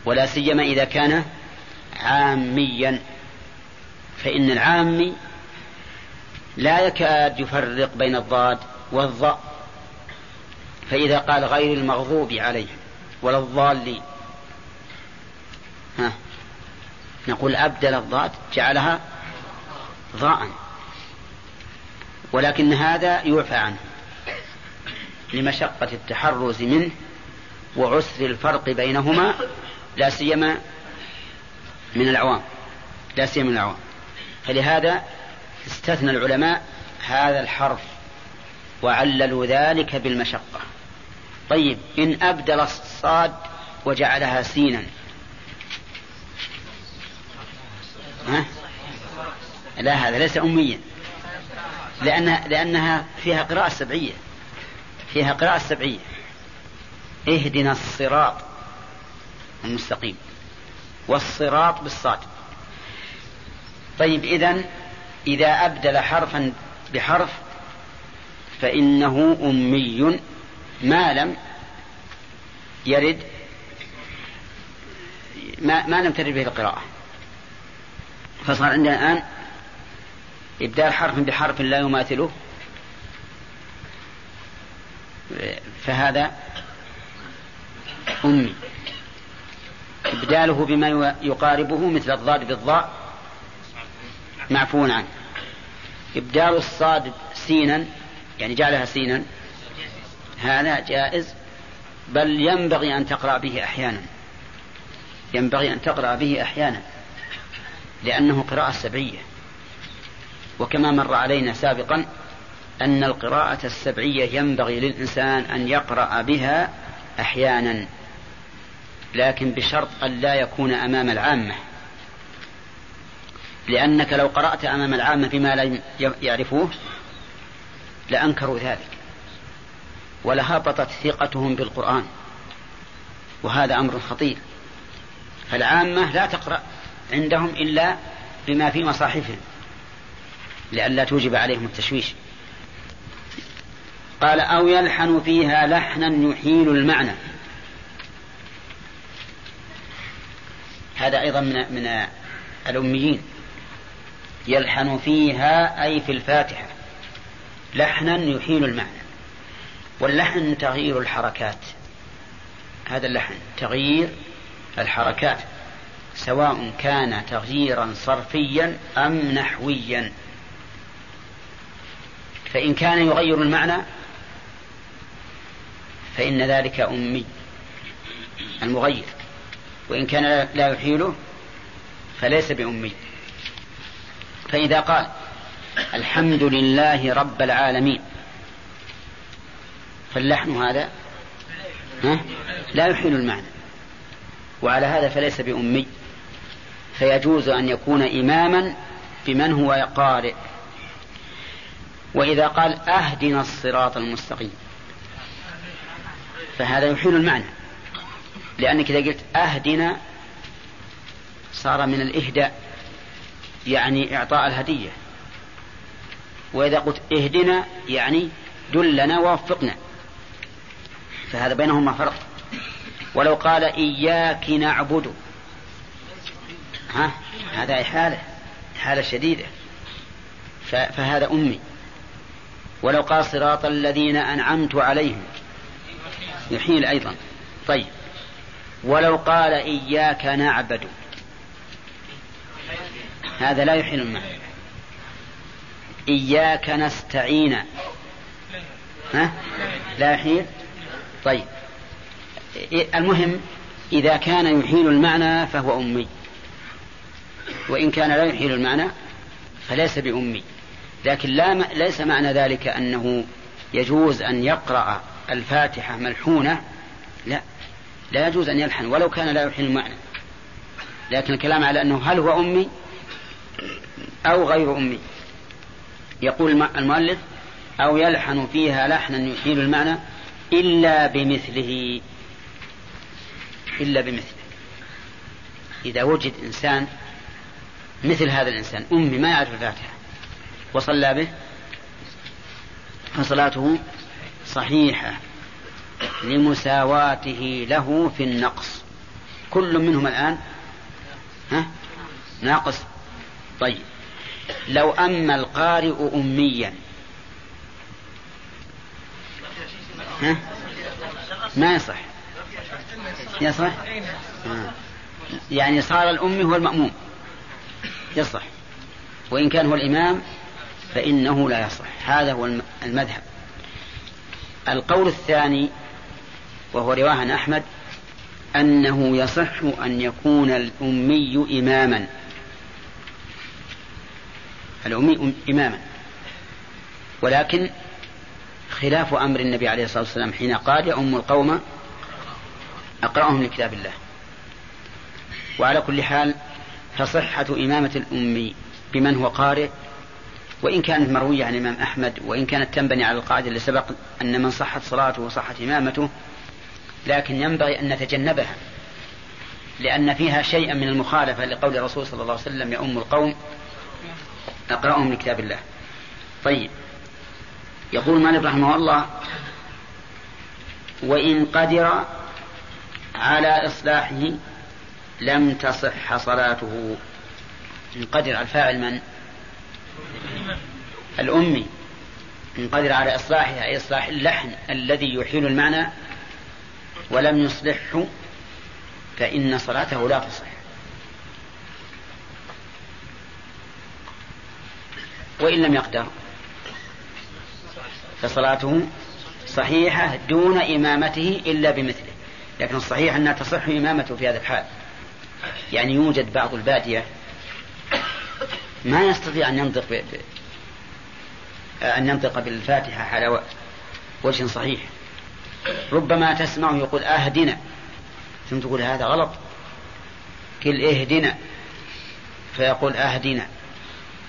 ولا سيما إذا كان عاميا. فإن العامي لا يكاد يفرق بين الضاد والضاء فإذا قال غير المغضوب عليهم ولا الضالين ها نقول أبدل الضاد جعلها ضاء. ولكن هذا يعفى عنه. لمشقة التحرز منه وعسر الفرق بينهما لا سيما من العوام. لا سيما من العوام. فلهذا استثنى العلماء هذا الحرف وعللوا ذلك بالمشقة. طيب إن أبدل الصاد وجعلها سينا. ها؟ لا هذا ليس أميا. لأنها, لأنها فيها قراءة سبعية. فيها قراءة سبعية. اهدنا الصراط المستقيم. والصراط بالصاد. طيب إذا إذا أبدل حرفا بحرف فإنه أمي. ما لم يرد ما, ما لم ترد به القراءة. فصار عندنا الآن إبدال حرف بحرف لا يماثله. فهذا أمي إبداله بما يقاربه مثل الضاد بالضاء. معفو عنه. إبدال الصاد سينا يعني جعلها سينا. هذا جائز بل ينبغي أن تقرأ به أحيانا. ينبغي أن تقرأ به أحيانا لأنه قراءة سبعية. وكما مر علينا سابقا أن القراءة السبعية ينبغي للإنسان أن يقرأ بها أحيانا لكن بشرط أن لا يكون أمام العامة. لأنك لو قرأت أمام العامة بما لا يعرفوه لأنكروا ذلك ولهبطت ثقتهم بالقرآن وهذا أمر خطير. فالعامة لا تقرأ عندهم إلا بما في مصاحفهم لئلا توجب عليهم التشويش. قال أو يلحن فيها لحنا يحيل المعنى. هذا أيضا من من الأميين. يلحن فيها أي في الفاتحة. لحنا يحيل المعنى. واللحن تغيير الحركات. هذا اللحن تغيير الحركات. سواء كان تغييرا صرفيا أم نحويا. فإن كان يغير المعنى فإن ذلك أمي المغير وإن كان لا يحيله فليس بأمي. فإذا قال الحمد لله رب العالمين فاللحن هذا ها؟ لا يحيل المعنى وعلى هذا فليس بأمي. فيجوز أن يكون إماما بمن هو قارئ. وإذا قال أهدنا الصراط المستقيم فهذا يحيل المعنى. لأنك إذا قلت أهدنا صار من الإهداء يعني إعطاء الهدية. وإذا قلت اهدنا يعني دلنا ووفقنا. فهذا بينهما فرق. ولو قال إياك نعبد. ها؟ هذا إحالة. إحالة شديدة. فهذا أمي. ولو قال صراط الذين أنعمت عليهم. يحيل أيضا. طيب. ولو قال إياك نعبد. هذا لا يحيل المعنى إياك نستعين. ها؟ لا يحيل؟ طيب. المهم إذا كان يحيل المعنى فهو أمي. وإن كان لا يحيل المعنى فليس بأمي. لكن لا ليس معنى ذلك أنه يجوز أن يقرأ الفاتحة ملحونة لا لا يجوز أن يلحن ولو كان لا يحيل المعنى. لكن الكلام على أنه هل هو أمي أو غير أمي. يقول المؤلف أو يلحن فيها لحنا يحيل المعنى إلا بمثله. إلا بمثله. إذا وجد إنسان مثل هذا الإنسان أمي ما يعرف الفاتحة. وصلى به فصلاته صحيحة لمساواته له في النقص. كل منهم الآن؟ ها؟ ناقص. طيب. لو أما القارئ أميا. ها؟ ما يصح. يصح؟ آه. يعني صار الأمي هو المأموم. يصح. وإن كان هو الإمام فإنه لا يصح. هذا هو المذهب. القول الثاني وهو رواه عن أحمد أنه يصح أن يكون الأمي إماما. الأمي إماما. ولكن خلاف أمر النبي عليه الصلاة والسلام حين قال يا أم القوم أقرأهم لكتاب الله. وعلى كل حال فصحة إمامة الأمي بمن هو قارئ وإن كانت مروية عن الإمام أحمد وإن كانت تنبني على القاعدة اللي سبق أن من صحت صلاته وصحت إمامته لكن ينبغي أن نتجنبها لأن فيها شيئا من المخالفة لقول الرسول صلى الله عليه وسلم يؤم القوم أقرأهم من كتاب الله. طيب. يقول مالك رحمه الله وإن قدر على إصلاحه لم تصح صلاته. إن قدر الفاعل من؟ الأمي إن قدر على إصلاحها أي إصلاح اللحن الذي يحيل المعنى ولم يصلحه فإن صلاته لا تصح. وإن لم يقدر فصلاته صحيحة دون إمامته إلا بمثله. لكن الصحيح أنها تصح إمامته في هذا الحال. يعني يوجد بعض البادية ما يستطيع أن ينطق ب... أن ينطق بالفاتحة على وجه صحيح. ربما تسمعه يقول أهدنا. ثم تقول هذا غلط. قل اهدنا. فيقول أهدنا.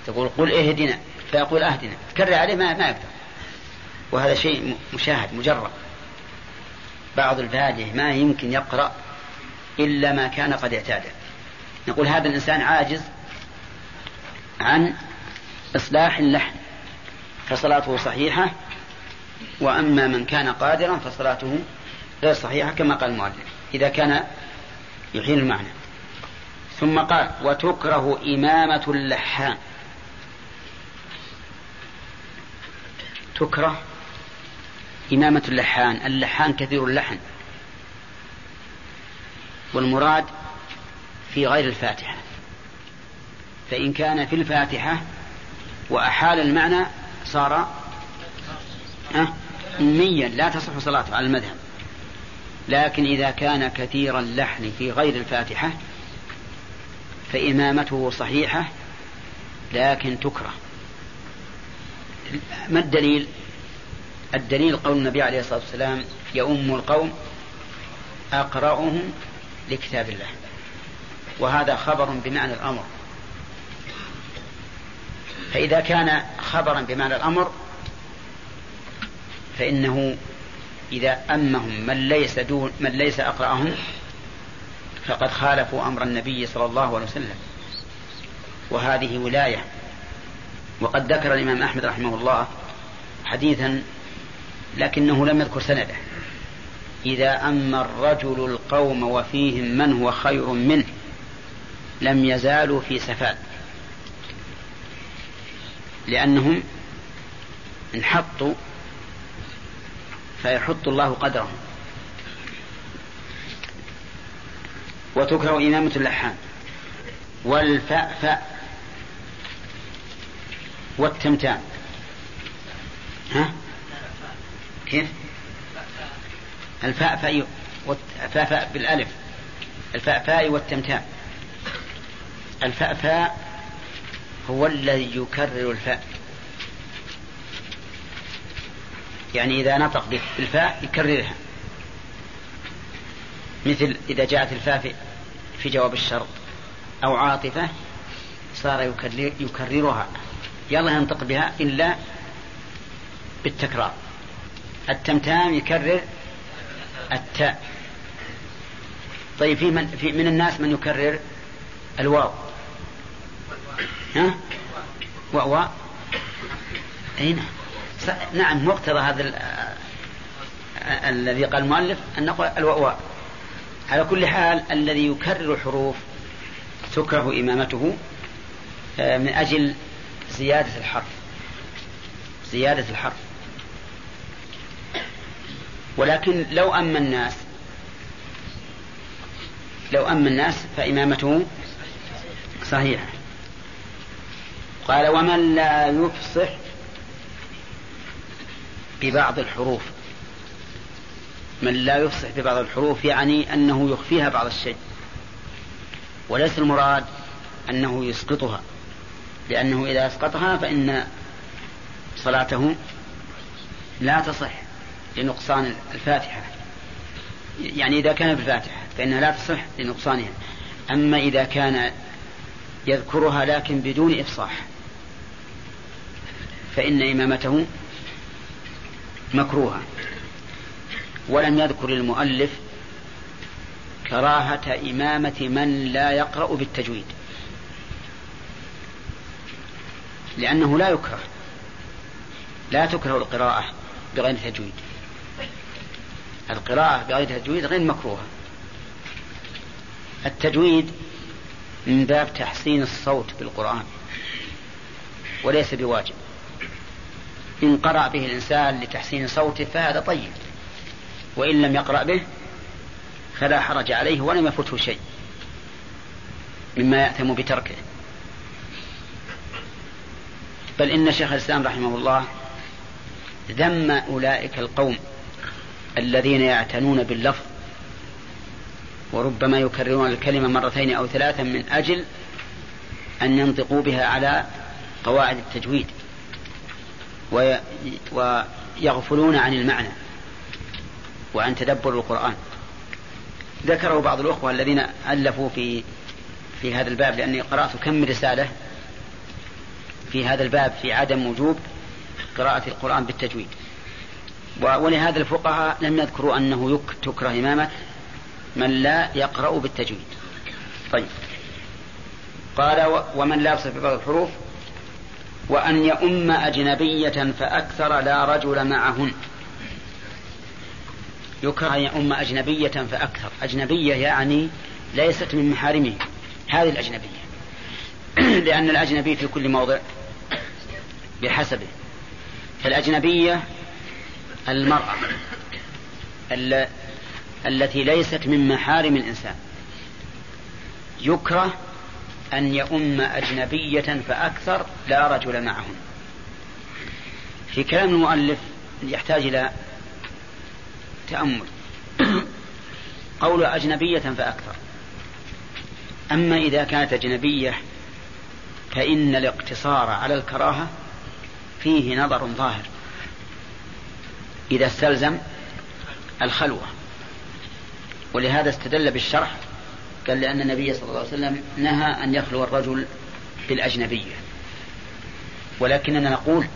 تقول قل اهدنا. فيقول أهدنا. تكرر عليه ما, ما يقدر. وهذا شيء مشاهد مجرد بعض الفاتح ما يمكن يقرأ إلا ما كان قد اعتاده. نقول هذا الإنسان عاجز عن إصلاح اللحن فصلاته صحيحة وأما من كان قادرا فصلاته غير صحيحة كما قال المؤلف إذا كان يحيل المعنى. ثم قال وتكره إمامة اللحان تكره إمامة اللحان اللحان كثير اللحن والمراد في غير الفاتحة. فإن كان في الفاتحة وأحال المعنى صار أميا لا تصح صلاته على المذهب. لكن إذا كان كثير اللحن في غير الفاتحة فإمامته صحيحة لكن تكره. ما الدليل؟ الدليل قول النبي عليه الصلاة والسلام يؤم القوم أقرأهم لكتاب الله. وهذا خبر بمعنى الأمر. فإذا كان خبرا بمعنى الأمر فإنه إذا أمهم من ليس دون من ليس أقرأهم فقد خالفوا أمر النبي صلى الله عليه وسلم. وهذه ولاية. وقد ذكر الإمام أحمد رحمه الله حديثا لكنه لم يذكر سنده. إذا أما الرجل القوم وفيهم من هو خير منه لم يزالوا في سفاد. لأنهم انحطوا فيحط الله قدرهم. وتكره إمامة اللحان والفأفأ والتمتام. ها؟ كيف؟ الفأفأ والفأفأ بالألف. الفأفاء والتمتام. الفأفاء هو الذي يكرر الفاء. يعني إذا نطق بالفاء يكررها. مثل إذا جاءت الفاء في جواب الشرط أو عاطفة صار يكرر يكررها. يلا ينطق بها إلا بالتكرار. التمتام يكرر التاء. طيب في من, في من الناس من يكرر الواو؟ ها؟ واو إي نعم. نعم مقتضى هذا الذي قال المؤلف أن نقول الواو. على كل حال الذي يكرر حروف تكره إمامته آه، من أجل زيادة الحرف. زيادة الحرف. ولكن لو أما الناس لو أما الناس فإمامته صحيحة قال ومن لا يفصح ببعض الحروف. من لا يفصح ببعض الحروف يعني أنه يخفيها بعض الشيء. وليس المراد أنه يسقطها. لأنه إذا أسقطها فإن صلاته لا تصح لنقصان الفاتحة. يعني إذا كان بالفاتحة فإنها لا تصح لنقصانها. أما إذا كان يذكرها لكن بدون إفصاح. فإن إمامته مكروهة. ولم يذكر المؤلف كراهة إمامة من لا يقرأ بالتجويد لأنه لا يكره لا تكره القراءة بغير تجويد. القراءة بغير تجويد غير مكروهة. التجويد من باب تحسين الصوت بالقرآن وليس بواجب. إن قرأ به الإنسان لتحسين صوته فهذا طيب. وإن لم يقرأ به فلا حرج عليه ولم يفته شيء مما يأثم بتركه. بل إن شيخ الإسلام رحمه الله ذم أولئك القوم الذين يعتنون باللفظ وربما يكررون الكلمة مرتين أو ثلاثا من أجل أن ينطقوا بها على قواعد التجويد. ويغفلون عن المعنى وعن تدبر القرآن. ذكره بعض الأخوة الذين ألفوا في في هذا الباب لأني قرأت كم رسالة في هذا الباب في عدم وجوب قراءة القرآن بالتجويد. ولهذا الفقهاء لم يذكروا أنه تكره إمامة من لا يقرأ بالتجويد. طيب. قال ومن لا يبصر ببعض الحروف وأن يؤم أجنبية فأكثر لا رجل معهن. يكره أن يؤم أجنبية فأكثر. أجنبية يعني ليست من محارمه. هذه الأجنبية. لأن الأجنبي في كل موضع بحسبه. فالأجنبية المرأة التي ليست من محارم الإنسان. يكره أن يؤم أجنبية فأكثر لا رجل معهن في كلام المؤلف يحتاج إلى تأمل. قول أجنبية فأكثر. أما إذا كانت أجنبية فإن الاقتصار على الكراهة فيه نظر ظاهر. إذا استلزم الخلوة. ولهذا استدل بالشرح قال لأن النبي صلى الله عليه وسلم نهى أن يخلو الرجل بالأجنبية. ولكننا نقول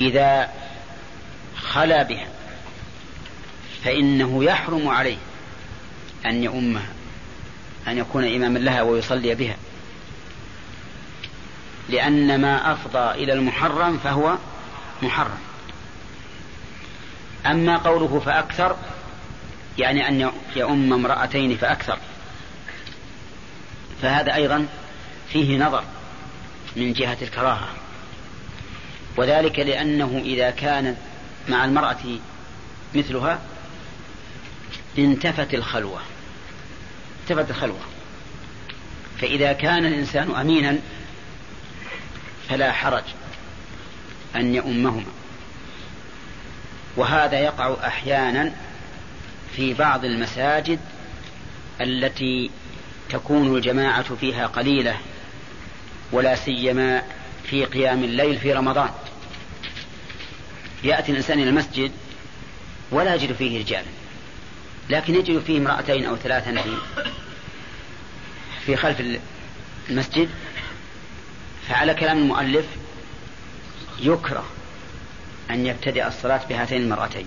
إذا خلا بها فإنه يحرم عليه أن يؤمها أن يكون إماما لها ويصلي بها. لأن ما أفضى إلى المحرم فهو محرم. أما قوله فأكثر يعني أن يؤم امرأتين فأكثر. فهذا أيضا فيه نظر من جهة الكراهة. وذلك لأنه إذا كان مع المرأة مثلها انتفت الخلوة. انتفت الخلوة. فإذا كان الإنسان أمينا فلا حرج أن يؤمهما. وهذا يقع أحيانا في بعض المساجد التي تكون الجماعة فيها قليلة ولا سيما في قيام الليل في رمضان. يأتي الإنسان إلى المسجد ولا يجد فيه رجالا لكن يجد فيه امرأتين أو ثلاثا في في خلف المسجد فعلى كلام المؤلف يكره أن يبتدئ الصلاة بهاتين المرأتين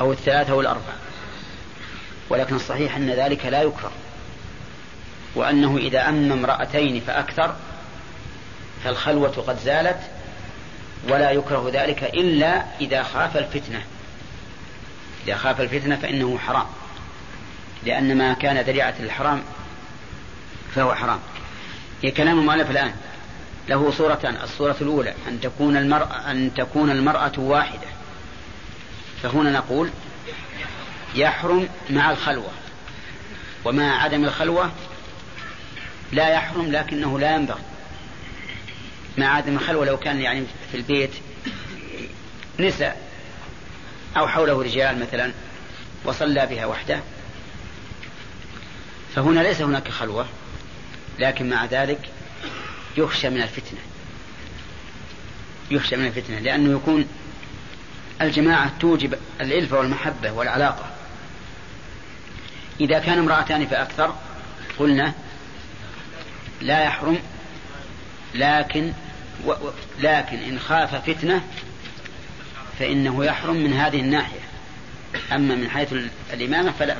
أو الثلاثة أو الأربعة ولكن الصحيح أن ذلك لا يكره. وأنه إذا أم امرأتين فأكثر فالخلوة قد زالت ولا يكره ذلك إلا إذا خاف الفتنة. إذا خاف الفتنة فإنه حرام. لأن ما كان ذريعة الحرام فهو حرام. هي كلام المؤلف الآن. له صورتان. الصورة الأولى أن تكون المرأة أن تكون المرأة واحدة. فهنا نقول يحرم مع الخلوة. ومع عدم الخلوة لا يحرم لكنه لا ينبغي. مع عدم الخلوة لو كان يعني في البيت نساء أو حوله رجال مثلا وصلى بها وحده فهنا ليس هناك خلوة لكن مع ذلك يخشى من الفتنة. يخشى من الفتنة لأنه يكون الجماعة توجب الألفة والمحبة والعلاقة. إذا كان امرأتان فأكثر قلنا لا يحرم لكن و لكن إن خاف فتنة فإنه يحرم من هذه الناحية. أما من حيث الإمامة فلا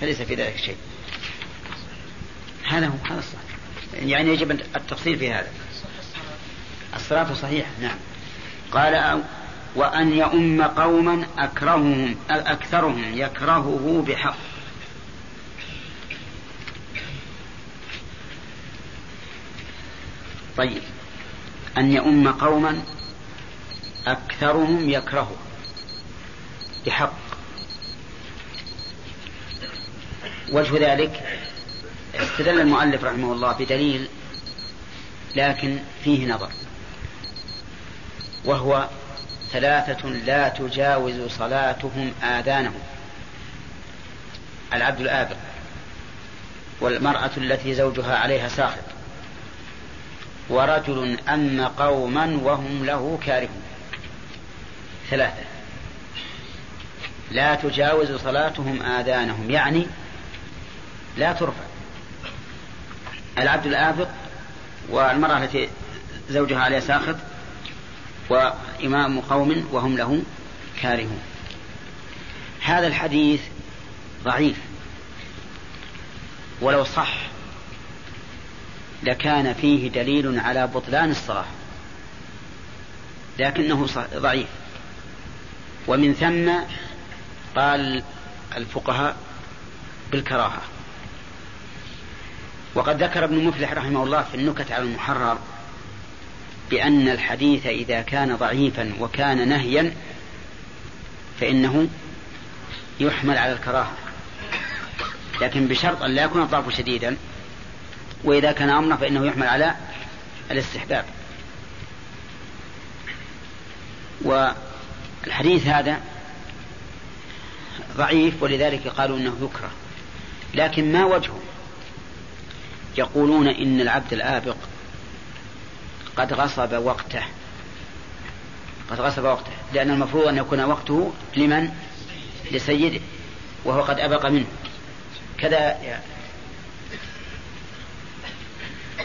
فليس في ذلك شيء. هذا هو هذا الصح يعني يجب التفصيل في هذا. الصلاة صحيحة نعم. قال وأن يؤم قوما أكرههم أكثرهم يكرهه بحق. طيب. أن يؤم قوما أكثرهم يكرهه. بحق. وجه ذلك استدل المؤلف رحمه الله بدليل لكن فيه نظر. وهو ثلاثة لا تجاوز صلاتهم آذانهم. العبد الآبق والمرأة التي زوجها عليها ساخط. ورجل أم قوما وهم له كارهون. ثلاثة. لا تجاوز صلاتهم آذانهم يعني لا ترفع. العبد الآبق والمرأة التي زوجها عليها ساخط وإمام قوم وهم له كارهون. هذا الحديث ضعيف. ولو صح لكان فيه دليل على بطلان الصلاة لكنه ضعيف. ومن ثم قال الفقهاء بالكراهة. وقد ذكر ابن مفلح رحمه الله في النكت على المحرر بأن الحديث إذا كان ضعيفا وكان نهيا فإنه يحمل على الكراهة. لكن بشرط أن لا يكون الضعف شديدا. وإذا كان أمرا فإنه يحمل على الاستحباب. والحديث هذا ضعيف ولذلك قالوا إنه يكره. لكن ما وجهه؟ يقولون إن العبد الآبق قد غصب وقته. قد غصب وقته. لأن المفروض أن يكون وقته لمن؟ لسيده وهو قد أبق منه. كذا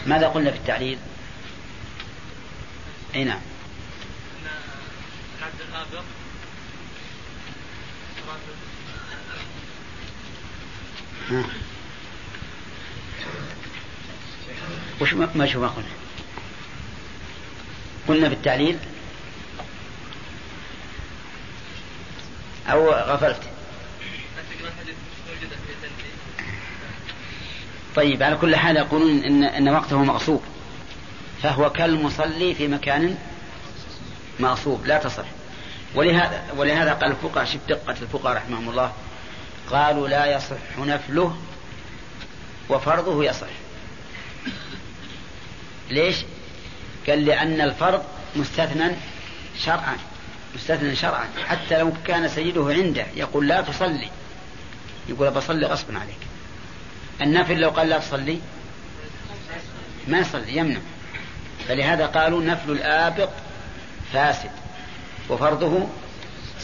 ماذا قلنا في التعليل؟ أي نعم. الابق وش ما شو ما قلنا؟ قلنا بالتعليل أو غفلت. طيب على كل حال يقولون إن, إن وقته مغصوب. فهو كالمصلي في مكان مغصوب لا تصح. ولهذا ولهذا قال الفقهاء شوف دقة الفقهاء رحمهم الله. قالوا لا يصح نفله وفرضه يصح. ليش؟ قال لأن الفرض مستثنى شرعا مستثنى شرعا. حتى لو كان سيده عنده يقول لا تصلي. يقول بصلي غصبا عليك. النفل لو قال لا تصلي ما يصلي يمنع. فلهذا قالوا نفل الآبق فاسد وفرضه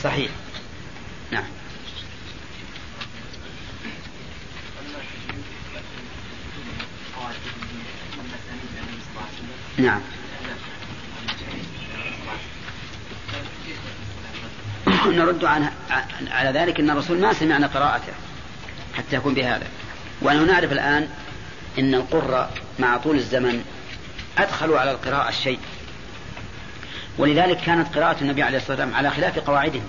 صحيح. نعم. نعم. نرد عنها على ذلك إن الرسول ما سمعنا قراءته حتى يكون بهذا. ونحن نعرف الآن إن القراء مع طول الزمن أدخلوا على القراءة الشيء. ولذلك كانت قراءة النبي عليه الصلاة والسلام على خلاف قواعدهم.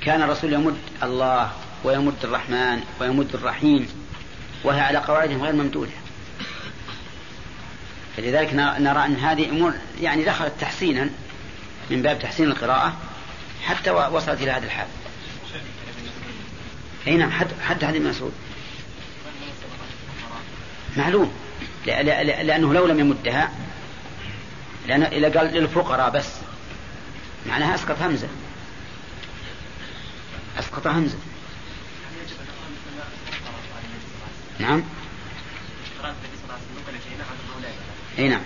كان الرسول يمد الله ويمد الرحمن ويمد الرحيم وهي على قواعدهم غير ممدودة. فلذلك نرى أن هذه أمور يعني دخلت تحسينا من باب تحسين القراءة حتى وصلت إلى هذا الحال. أي نعم حد حد هذه مسعود معلوم. لأنه لو لم يمدها لأن إذا قال للفقراء بس معناها أسقط همزة. أسقط همزة. نعم. أي نعم.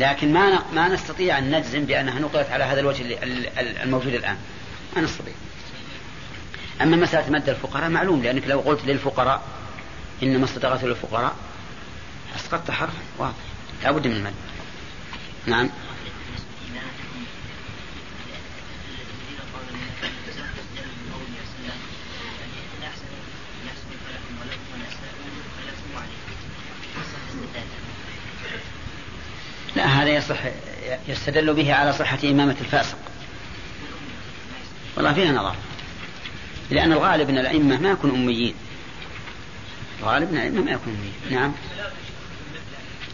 لكن ما ما نستطيع أن نجزم بأنها نقلت على هذا الوجه الموجود الآن. ما نستطيع. أما مسألة مد الفقراء معلوم لأنك لو قلت للفقراء انما استطاعت للفقراء أسقطت حرف واضح. لا بد من المد. نعم. لا هذا يصح يستدل به على صحة إمامة الفاسق. والله فيها نظر. لأن الغالب أن الأئمة ما يكون أميين. الغالب أن الأئمة ما يكون أميين. نعم.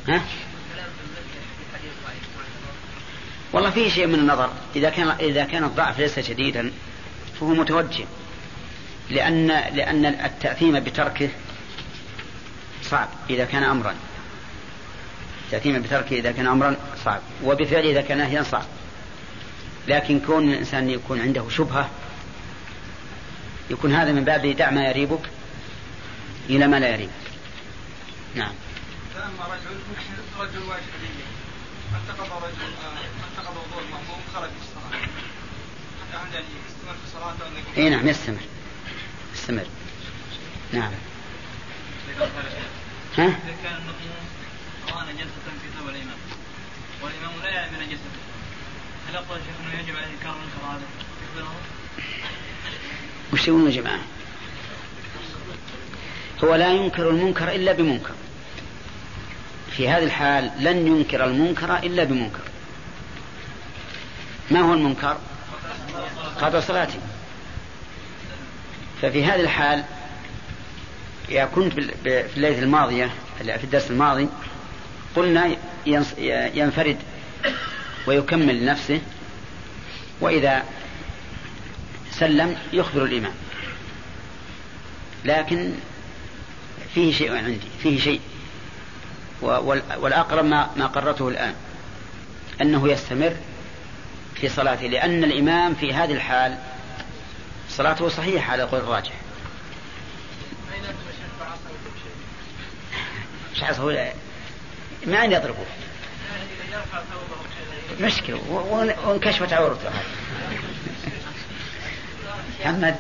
ها؟ والله فيه شيء من النظر. إذا كان إذا كان الضعف ليس شديدا فهو متوجه. لأن لأن التأثيم بتركه صعب إذا كان أمرا. التأثيم بتركه إذا كان أمرا صعب. وبفعله إذا كان نهيا صعب. لكن كون الإنسان يكون عنده شبهة يكون هذا من باب دع ما يريبك إلى ما لا يريبك. نعم. فأما رجل رجل واجب انتقض رجل انتقض وضوء المأموم خرج في الصلاة؟ حتى يعني يستمر في صلاته إي نعم يستمر. يستمر. نعم. ها؟ إذا كان المأموم رأى نجاسة في ثوب الإمام والإمام لا يعلم نجاسته هل أقول شيخ أنه يجب عليه إنكار المنكر هذا؟ وش يا جماعة؟ هو لا ينكر المنكر إلا بمنكر. في هذه الحال لن ينكر المنكر إلا بمنكر. ما هو المنكر؟ قضى صلاته. ففي هذه الحال يا كنت في الليلة الماضية في الدرس الماضي قلنا ينفرد ويكمل لنفسه وإذا سلم يخبر الإمام. لكن فيه شيء عندي فيه شيء. والأقرب ما, قررته الآن أنه يستمر في صلاته لأن الإمام في هذه الحال صلاته صحيحة على قول الراجح. مش عصه ما أن يضربه مشكلة. وانكشفت عورته محمد.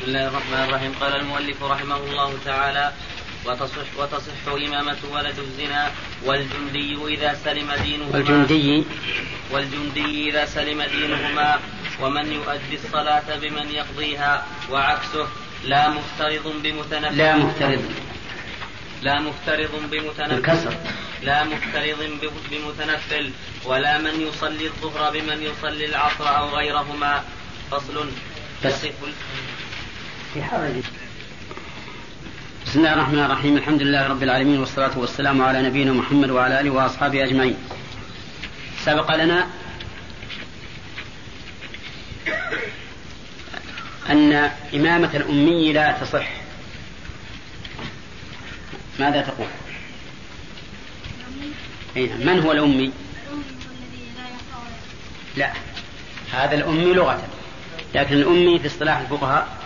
بسم الله الرحمن الرحيم. قال المؤلف رحمه الله تعالى وتصح وتصح إمامة ولد الزنا والجندي إذا سلم دينهما والجندي. والجندي إذا سلم دينهما ومن يؤدي الصلاة بمن يقضيها وعكسه لا مفترض بمتنفل لا مفترض. لا مفترض بمتنفل. الكسر لا مفترض بمتنفل. ولا من يصلي الظهر بمن يصلي العصر أو غيرهما. فصل. يصف في حرج بسم الله الرحمن الرحيم. الحمد لله رب العالمين والصلاة والسلام على نبينا محمد وعلى آله وأصحابه أجمعين. سبق لنا أن إمامة الأمي لا تصح. ماذا تقول نعم. من هو الأمي لا هذا الأمي لغة لكن الأمي في اصطلاح الفقهاء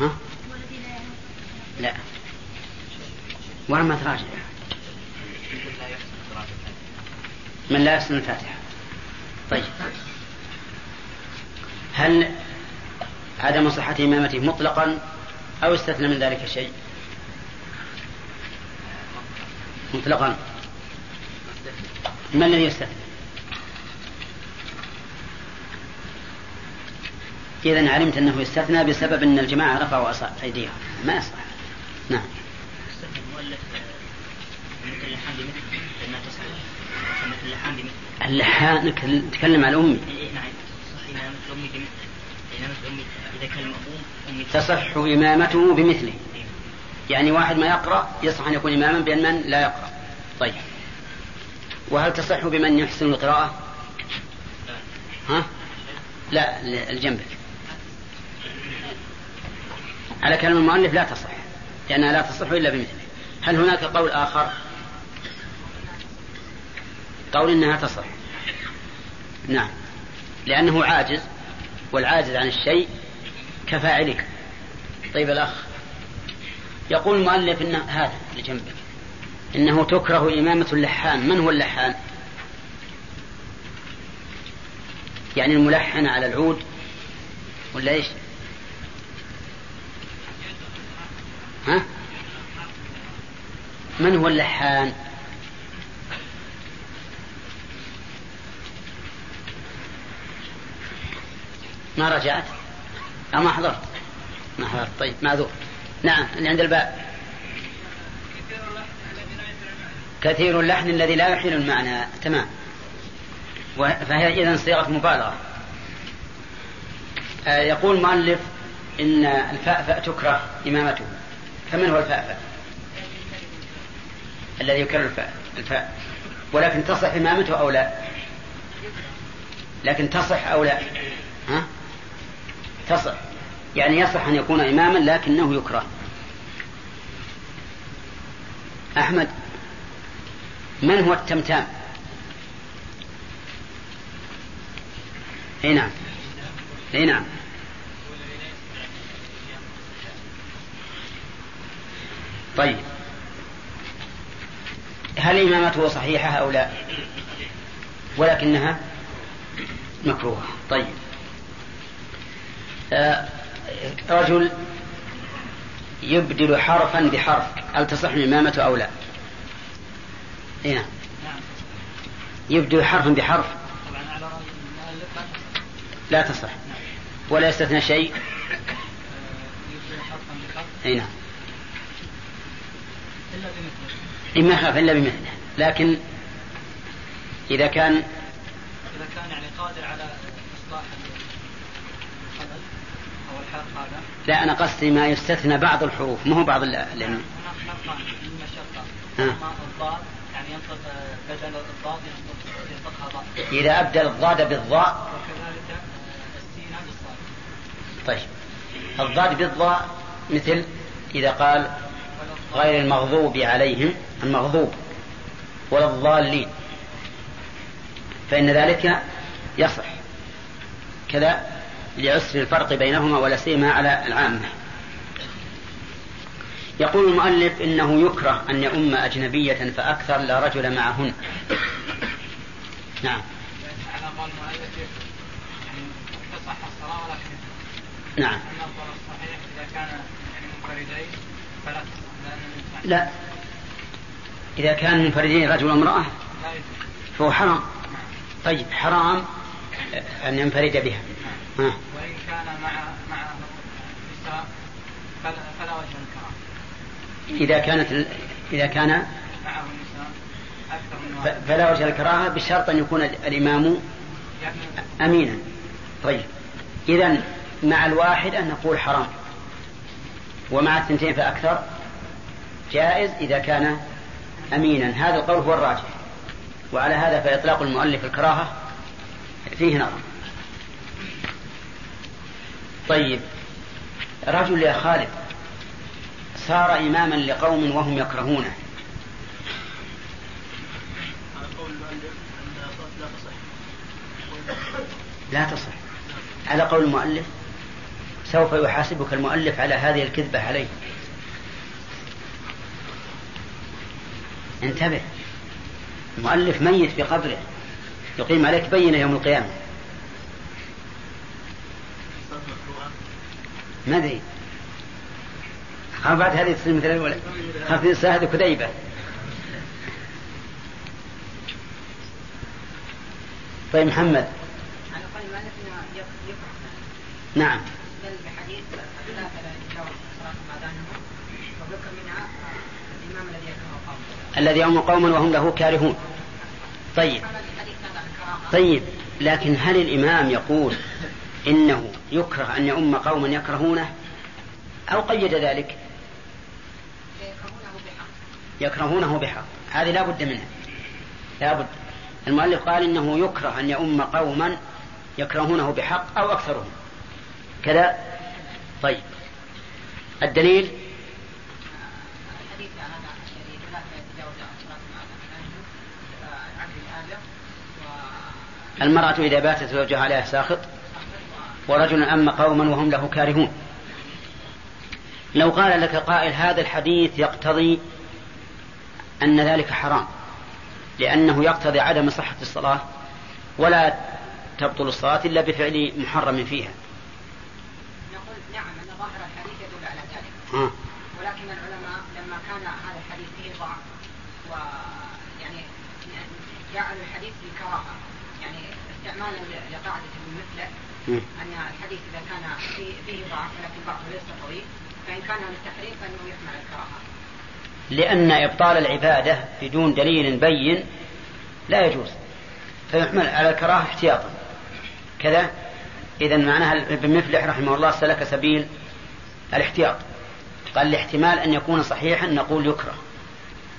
ها؟ لا وما تراجع من لا يحسن الفاتحة طيب هل عدم صحة إمامته مطلقا أو استثنى من ذلك شيء. مطلقا. ما الذي يستثنى؟ إذا علمت أنه يستثنى بسبب أن الجماعة رفعوا أيديهم. ما يصح. نعم. اللحان نتكلم عن الأمي تصح إمامته بمثله. يعني واحد ما يقرأ يصح أن يكون إماما بأن من لا يقرأ. طيب. وهل تصح بمن يحسن القراءة؟ ها؟ لا الجنبك على كلام المؤلف لا تصح لأنها لا تصح إلا بمثله. هل هناك قول آخر؟ قول إنها تصح. نعم. لأنه عاجز والعاجز عن الشيء كفاعله طيب الأخ. يقول المؤلف إن هذا اللي جنبك. إنه تكره إمامة اللحان. من هو اللحان؟ يعني الملحن على العود ولا إيش؟ ها؟ من هو اللحان؟ ما رجعت؟ أو ما حضرت؟ ما حضرت طيب معذور. نعم اللي عند الباب. كثير اللحن الذي لا يحيل المعنى. تمام. فهي إذا صيغة مبالغة. آه يقول المؤلف إن الفأفأ تكره إمامته. فمن هو الفأفأ؟ الذي يكرر الفاء الفاء ولكن تصح إمامته أو لا؟ لكن تصح أو لا؟ ها؟ تصح. يعني يصح أن يكون إماما لكنه يكره. أحمد من هو التمتام؟ إي نعم. إي نعم. طيب. هل إمامته صحيحة أو لا؟ ولكنها مكروهة. طيب. آه رجل يبدل حرفا بحرف. هل تصح الإمامة أو لا؟ إيه نعم. يبدل حرفا بحرف. لا تصح. ولا يستثنى شيء. اي نعم. ما يخاف إلا بمثله لكن إذا كان إذا كان يعني قادر على إصلاح الخلل أو الحرف هذا لا أنا قصدي ما يستثنى بعض الحروف ما هو بعض الضاد؟ يعني ينطق بدل الضاد ينطقها ضاد. إذا ابدل الضاد بالضاء. وكذلك السين بالصاد طيب. الضاد بالضاء مثل إذا قال غير المغضوب عليهم المغضوب ولا الضالين. فإن ذلك يصح. كذا. لعسر الفرق بينهما ولا سيما على العامة. يقول المؤلف إنه يكره أن يؤم أجنبية فأكثر لا رجل معهن. نعم. نعم. لا. إذا كان منفردين رجل وامرأة فهو حرام. طيب حرام أن ينفرد بها. ها. وإن كان مع مع نساء فلا, وجه الكراهة إذا كانت إذا كان معه نساء أكثر من فلا وجه الكراهة بشرط أن يكون الإمام يعني أمينا. طيب. إذا مع الواحد أن نقول حرام. ومع الثنتين فأكثر. جائز إذا كان أمينا. هذا القول هو الراجح. وعلى هذا فإطلاق المؤلف الكراهة فيه نظر. طيب. رجل يا خالد صار إماما لقوم وهم يكرهونه. لا تصح. على قول المؤلف سوف يحاسبك المؤلف على هذه الكذبة عليه. انتبه المؤلف ميت في قبره. يقيم عليك بينة يوم القيامة. ما أدري. خاف بعد هذه تصير مثل الأولى. خاف يصير هذه كذيبة. طيب محمد. نعم. الذي يوم قوما وهم له كارهون. طيب. طيب. لكن هل الإمام يقول إنه يكره أن يؤم قوما يكرهونه أو قيد ذلك؟ يكرهونه بحق. هذه لا بد منها. لا بد. المؤلف قال إنه يكره أن يؤم قوما يكرهونه بحق أو أكثرهم. كذا؟ طيب. الدليل؟ المرأة إذا باتت زوجها عليها ساخط ورجل أم قوما وهم له كارهون لو قال لك قائل هذا الحديث يقتضي أن ذلك حرام لأنه يقتضي عدم صحة الصلاة ولا تبطل الصلاة إلا بفعل محرم فيها نقول نعم أن ظاهر الحديث يدل على ذلك آه. ولكن العلماء لما كان هذا الحديث فيه ضعف ويعني جعلوا الحديث بالكراهة يعني استعمالا لقاعدة مثله. أن الحديث إذا كان فيه, ضعف ولكن ضعفه ليس قوي فإن كان للتحريم فإنه يحمل الكراهة. لأن إبطال العبادة بدون دليل بين لا يجوز فيحمل على الكراهة احتياطا. كذا إذا معناها ابن مفلح رحمه الله سلك سبيل الاحتياط. قال الاحتمال أن يكون صحيحا نقول يكره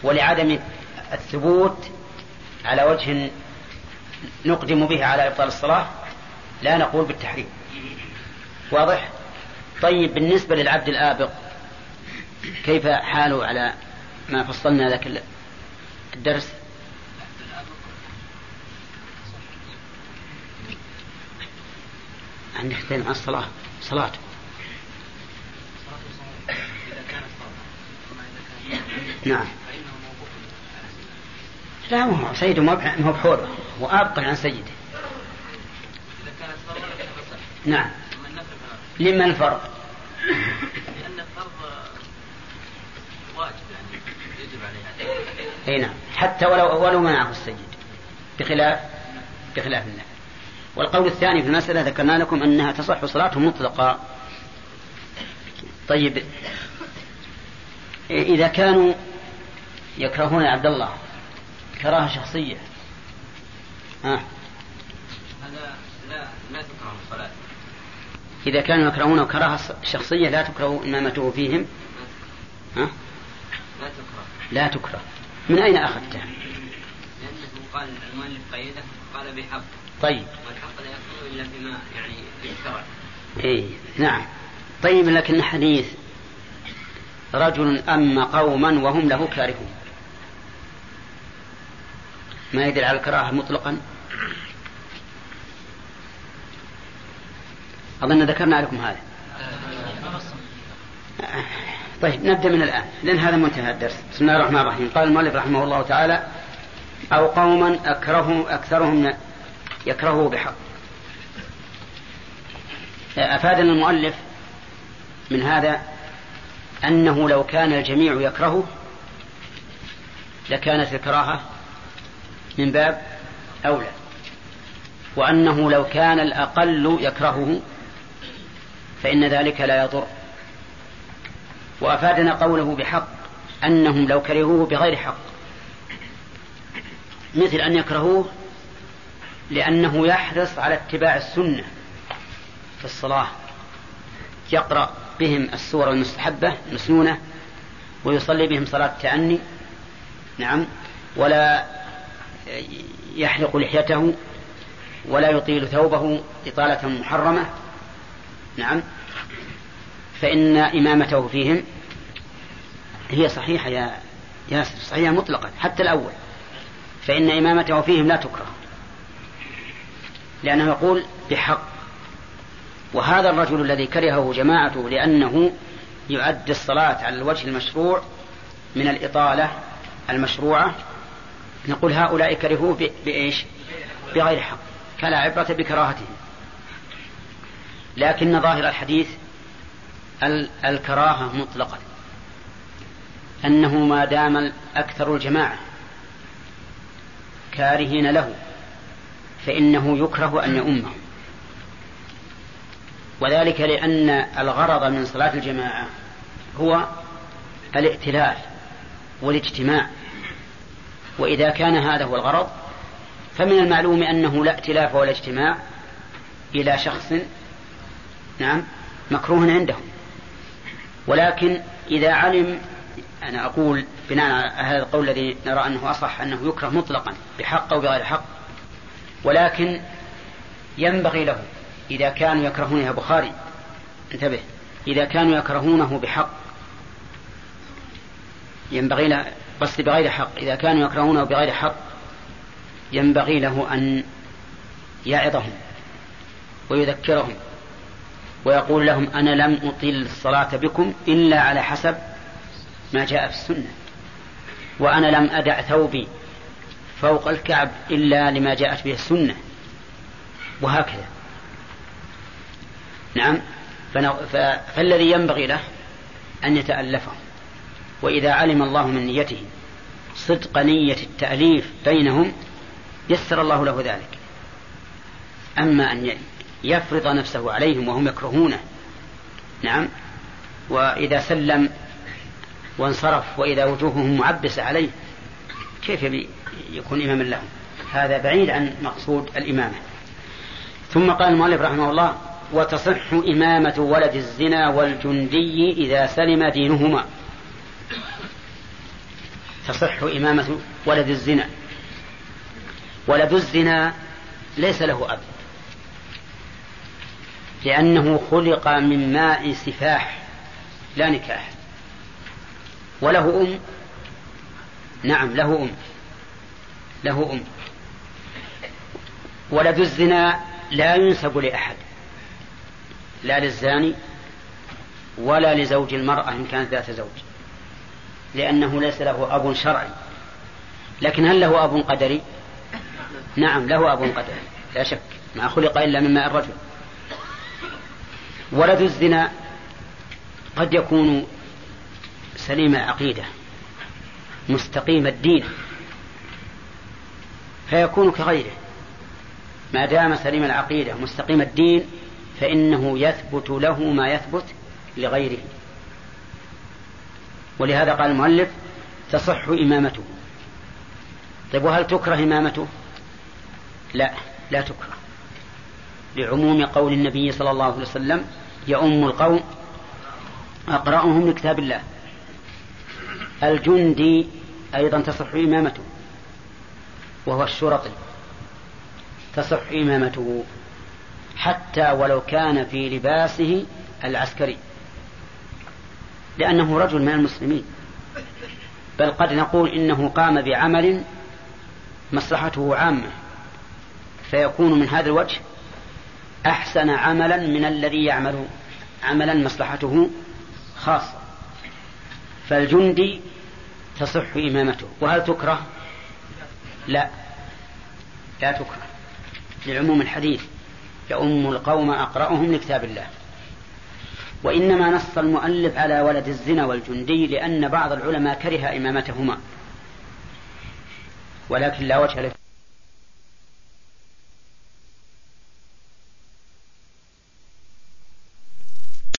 ولعدم الثبوت على وجه نقدم به على إبطال الصلاة لا نقول بالتحريم. واضح؟ طيب بالنسبة للعبد الآبق كيف حاله على ما فصلنا ذاك الدرس؟ عندك اثنين عن الصلاة. صلاته نعم. لا هو سيده ما هو بحوره هو أبقى عن سيده. نعم. لما الفرق؟ لأن الفرض واجب يعني يجب عليه أي نعم. حتى ولو ولو منعه السيد بخلاف بخلاف النفل والقول الثاني في المسألة ذكرنا لكم أنها تصح صلاته مطلقة طيب. إذا كانوا يكرهون عبد الله كراهة شخصية. ها هذا لا لا تكره الصلاة إذا كانوا يكرهونه كراهة شخصية لا تكره إمامته فيهم. ها؟ لا تكره. لا تكره. من أين أخذتها لأنه قال المؤلف قيده قال بحق. طيب. والحق لا يكون إلا بما يعني بالشرع إيه نعم. طيب لكن حديث رجل أما قوما وهم له كارهون. ما يدل على الكراهة مطلقا؟ أظن ذكرنا لكم هذا. طيب نبدأ من الآن لأن هذا منتهى الدرس. بسم الله الرحمن الرحيم. قال المؤلف رحمه الله تعالى أو قوما أكرهوا أكثرهم يكرهه بحق. أفادنا المؤلف من هذا أنه لو كان الجميع يكرهه لكانت الكراهة من باب أولى وأنه لو كان الأقل يكرهه فإن ذلك لا يضر. وأفادنا قوله بحق أنهم لو كرهوه بغير حق. مثل أن يكرهوه لأنه يحرص على اتباع السنة في الصلاة. يقرأ بهم السور المستحبة المسنونة ويصلي بهم صلاة التأني. نعم. ولا يحلق لحيته ولا يطيل ثوبه إطالة محرمة. نعم. فإن إمامته فيهم هي صحيحة يا ياسر صحيحة مطلقا حتى الأول. فإن إمامته فيهم لا تكره. لأنه يقول بحق. وهذا الرجل الذي كرهه جماعته لأنه يؤدي الصلاة على الوجه المشروع من الإطالة المشروعة نقول هؤلاء كرهوه بإيش؟ بغير حق فلا عبرة بكراهتهم. لكن ظاهر الحديث الكراهة مطلقا. أنه ما دام أكثر الجماعة كارهين له فإنه يكره أن يؤمهم وذلك لأن الغرض من صلاة الجماعة هو الائتلاف والاجتماع. وإذا كان هذا هو الغرض فمن المعلوم أنه لا ائتلاف ولا اجتماع إلى شخص نعم مكروه عندهم. ولكن إذا علم أنا أقول بناء على هذا القول الذي نرى أنه أصح أنه يكره مطلقا بحق أو بغير حق ولكن ينبغي له إذا كانوا يكرهون يا بخاري انتبه إذا كانوا يكرهونه بحق ينبغي له بس بغير حق إذا كانوا يكرهونه بغير حق ينبغي له أن يعظهم ويذكرهم. ويقول لهم أنا لم أطيل الصلاة بكم إلا على حسب ما جاء في السنة. وأنا لم أدع ثوبي فوق الكعب إلا لما جاءت به السنة. وهكذا. نعم. فالذي ينبغي له أن يتألفه. وإذا علم الله من نيته صدق نية التأليف بينهم يسر الله له ذلك. أما أن يفرض نفسه عليهم وهم يكرهونه. نعم. وإذا سلم وانصرف وإذا وجوههم معبسة عليه كيف يكون إماما لهم هذا بعيد عن مقصود الإمامة. ثم قال المؤلف رحمه الله وتصح إمامة ولد الزنا والجندي إذا سلم دينهما تصح إمامة ولد الزنا. ولد الزنا ليس له أب. لأنه خلق من ماء سفاح لا نكاح. وله أم؟ نعم له أم. له أم. ولد الزنا لا ينسب لأحد لا للزاني ولا لزوج المرأة إن كانت ذات زوج لأنه ليس له أب شرعي. لكن هل له أب قدري؟ نعم له أب قدري لا شك. ما خلق إلا من ماء الرجل. ولد الزنا قد يكون سليم العقيدة مستقيم الدين فيكون كغيره. ما دام سليم العقيدة مستقيم الدين فإنه يثبت له ما يثبت لغيره. ولهذا قال المؤلف تصح إمامته. طيب وهل تكره إمامته؟ لا لا تكره. لعموم قول النبي صلى الله عليه وسلم يؤم القوم أقرأهم لكتاب الله. الجندي أيضا تصح إمامته وهو الشرطي. تصح إمامته حتى ولو كان في لباسه العسكري لأنه رجل من المسلمين. بل قد نقول إنه قام بعمل مصلحته عامة فيكون من هذا الوجه أحسن عملا من الذي يعمل عملا مصلحته خاصة. فالجندي تصح إمامته. وهل تكره؟ لا. لا تكره. لعموم الحديث يؤم القوم أقرأهم لكتاب الله. وإنما نص المؤلف على ولد الزنا والجندي لأن بعض العلماء كره إمامتهما. ولكن لا وجه له.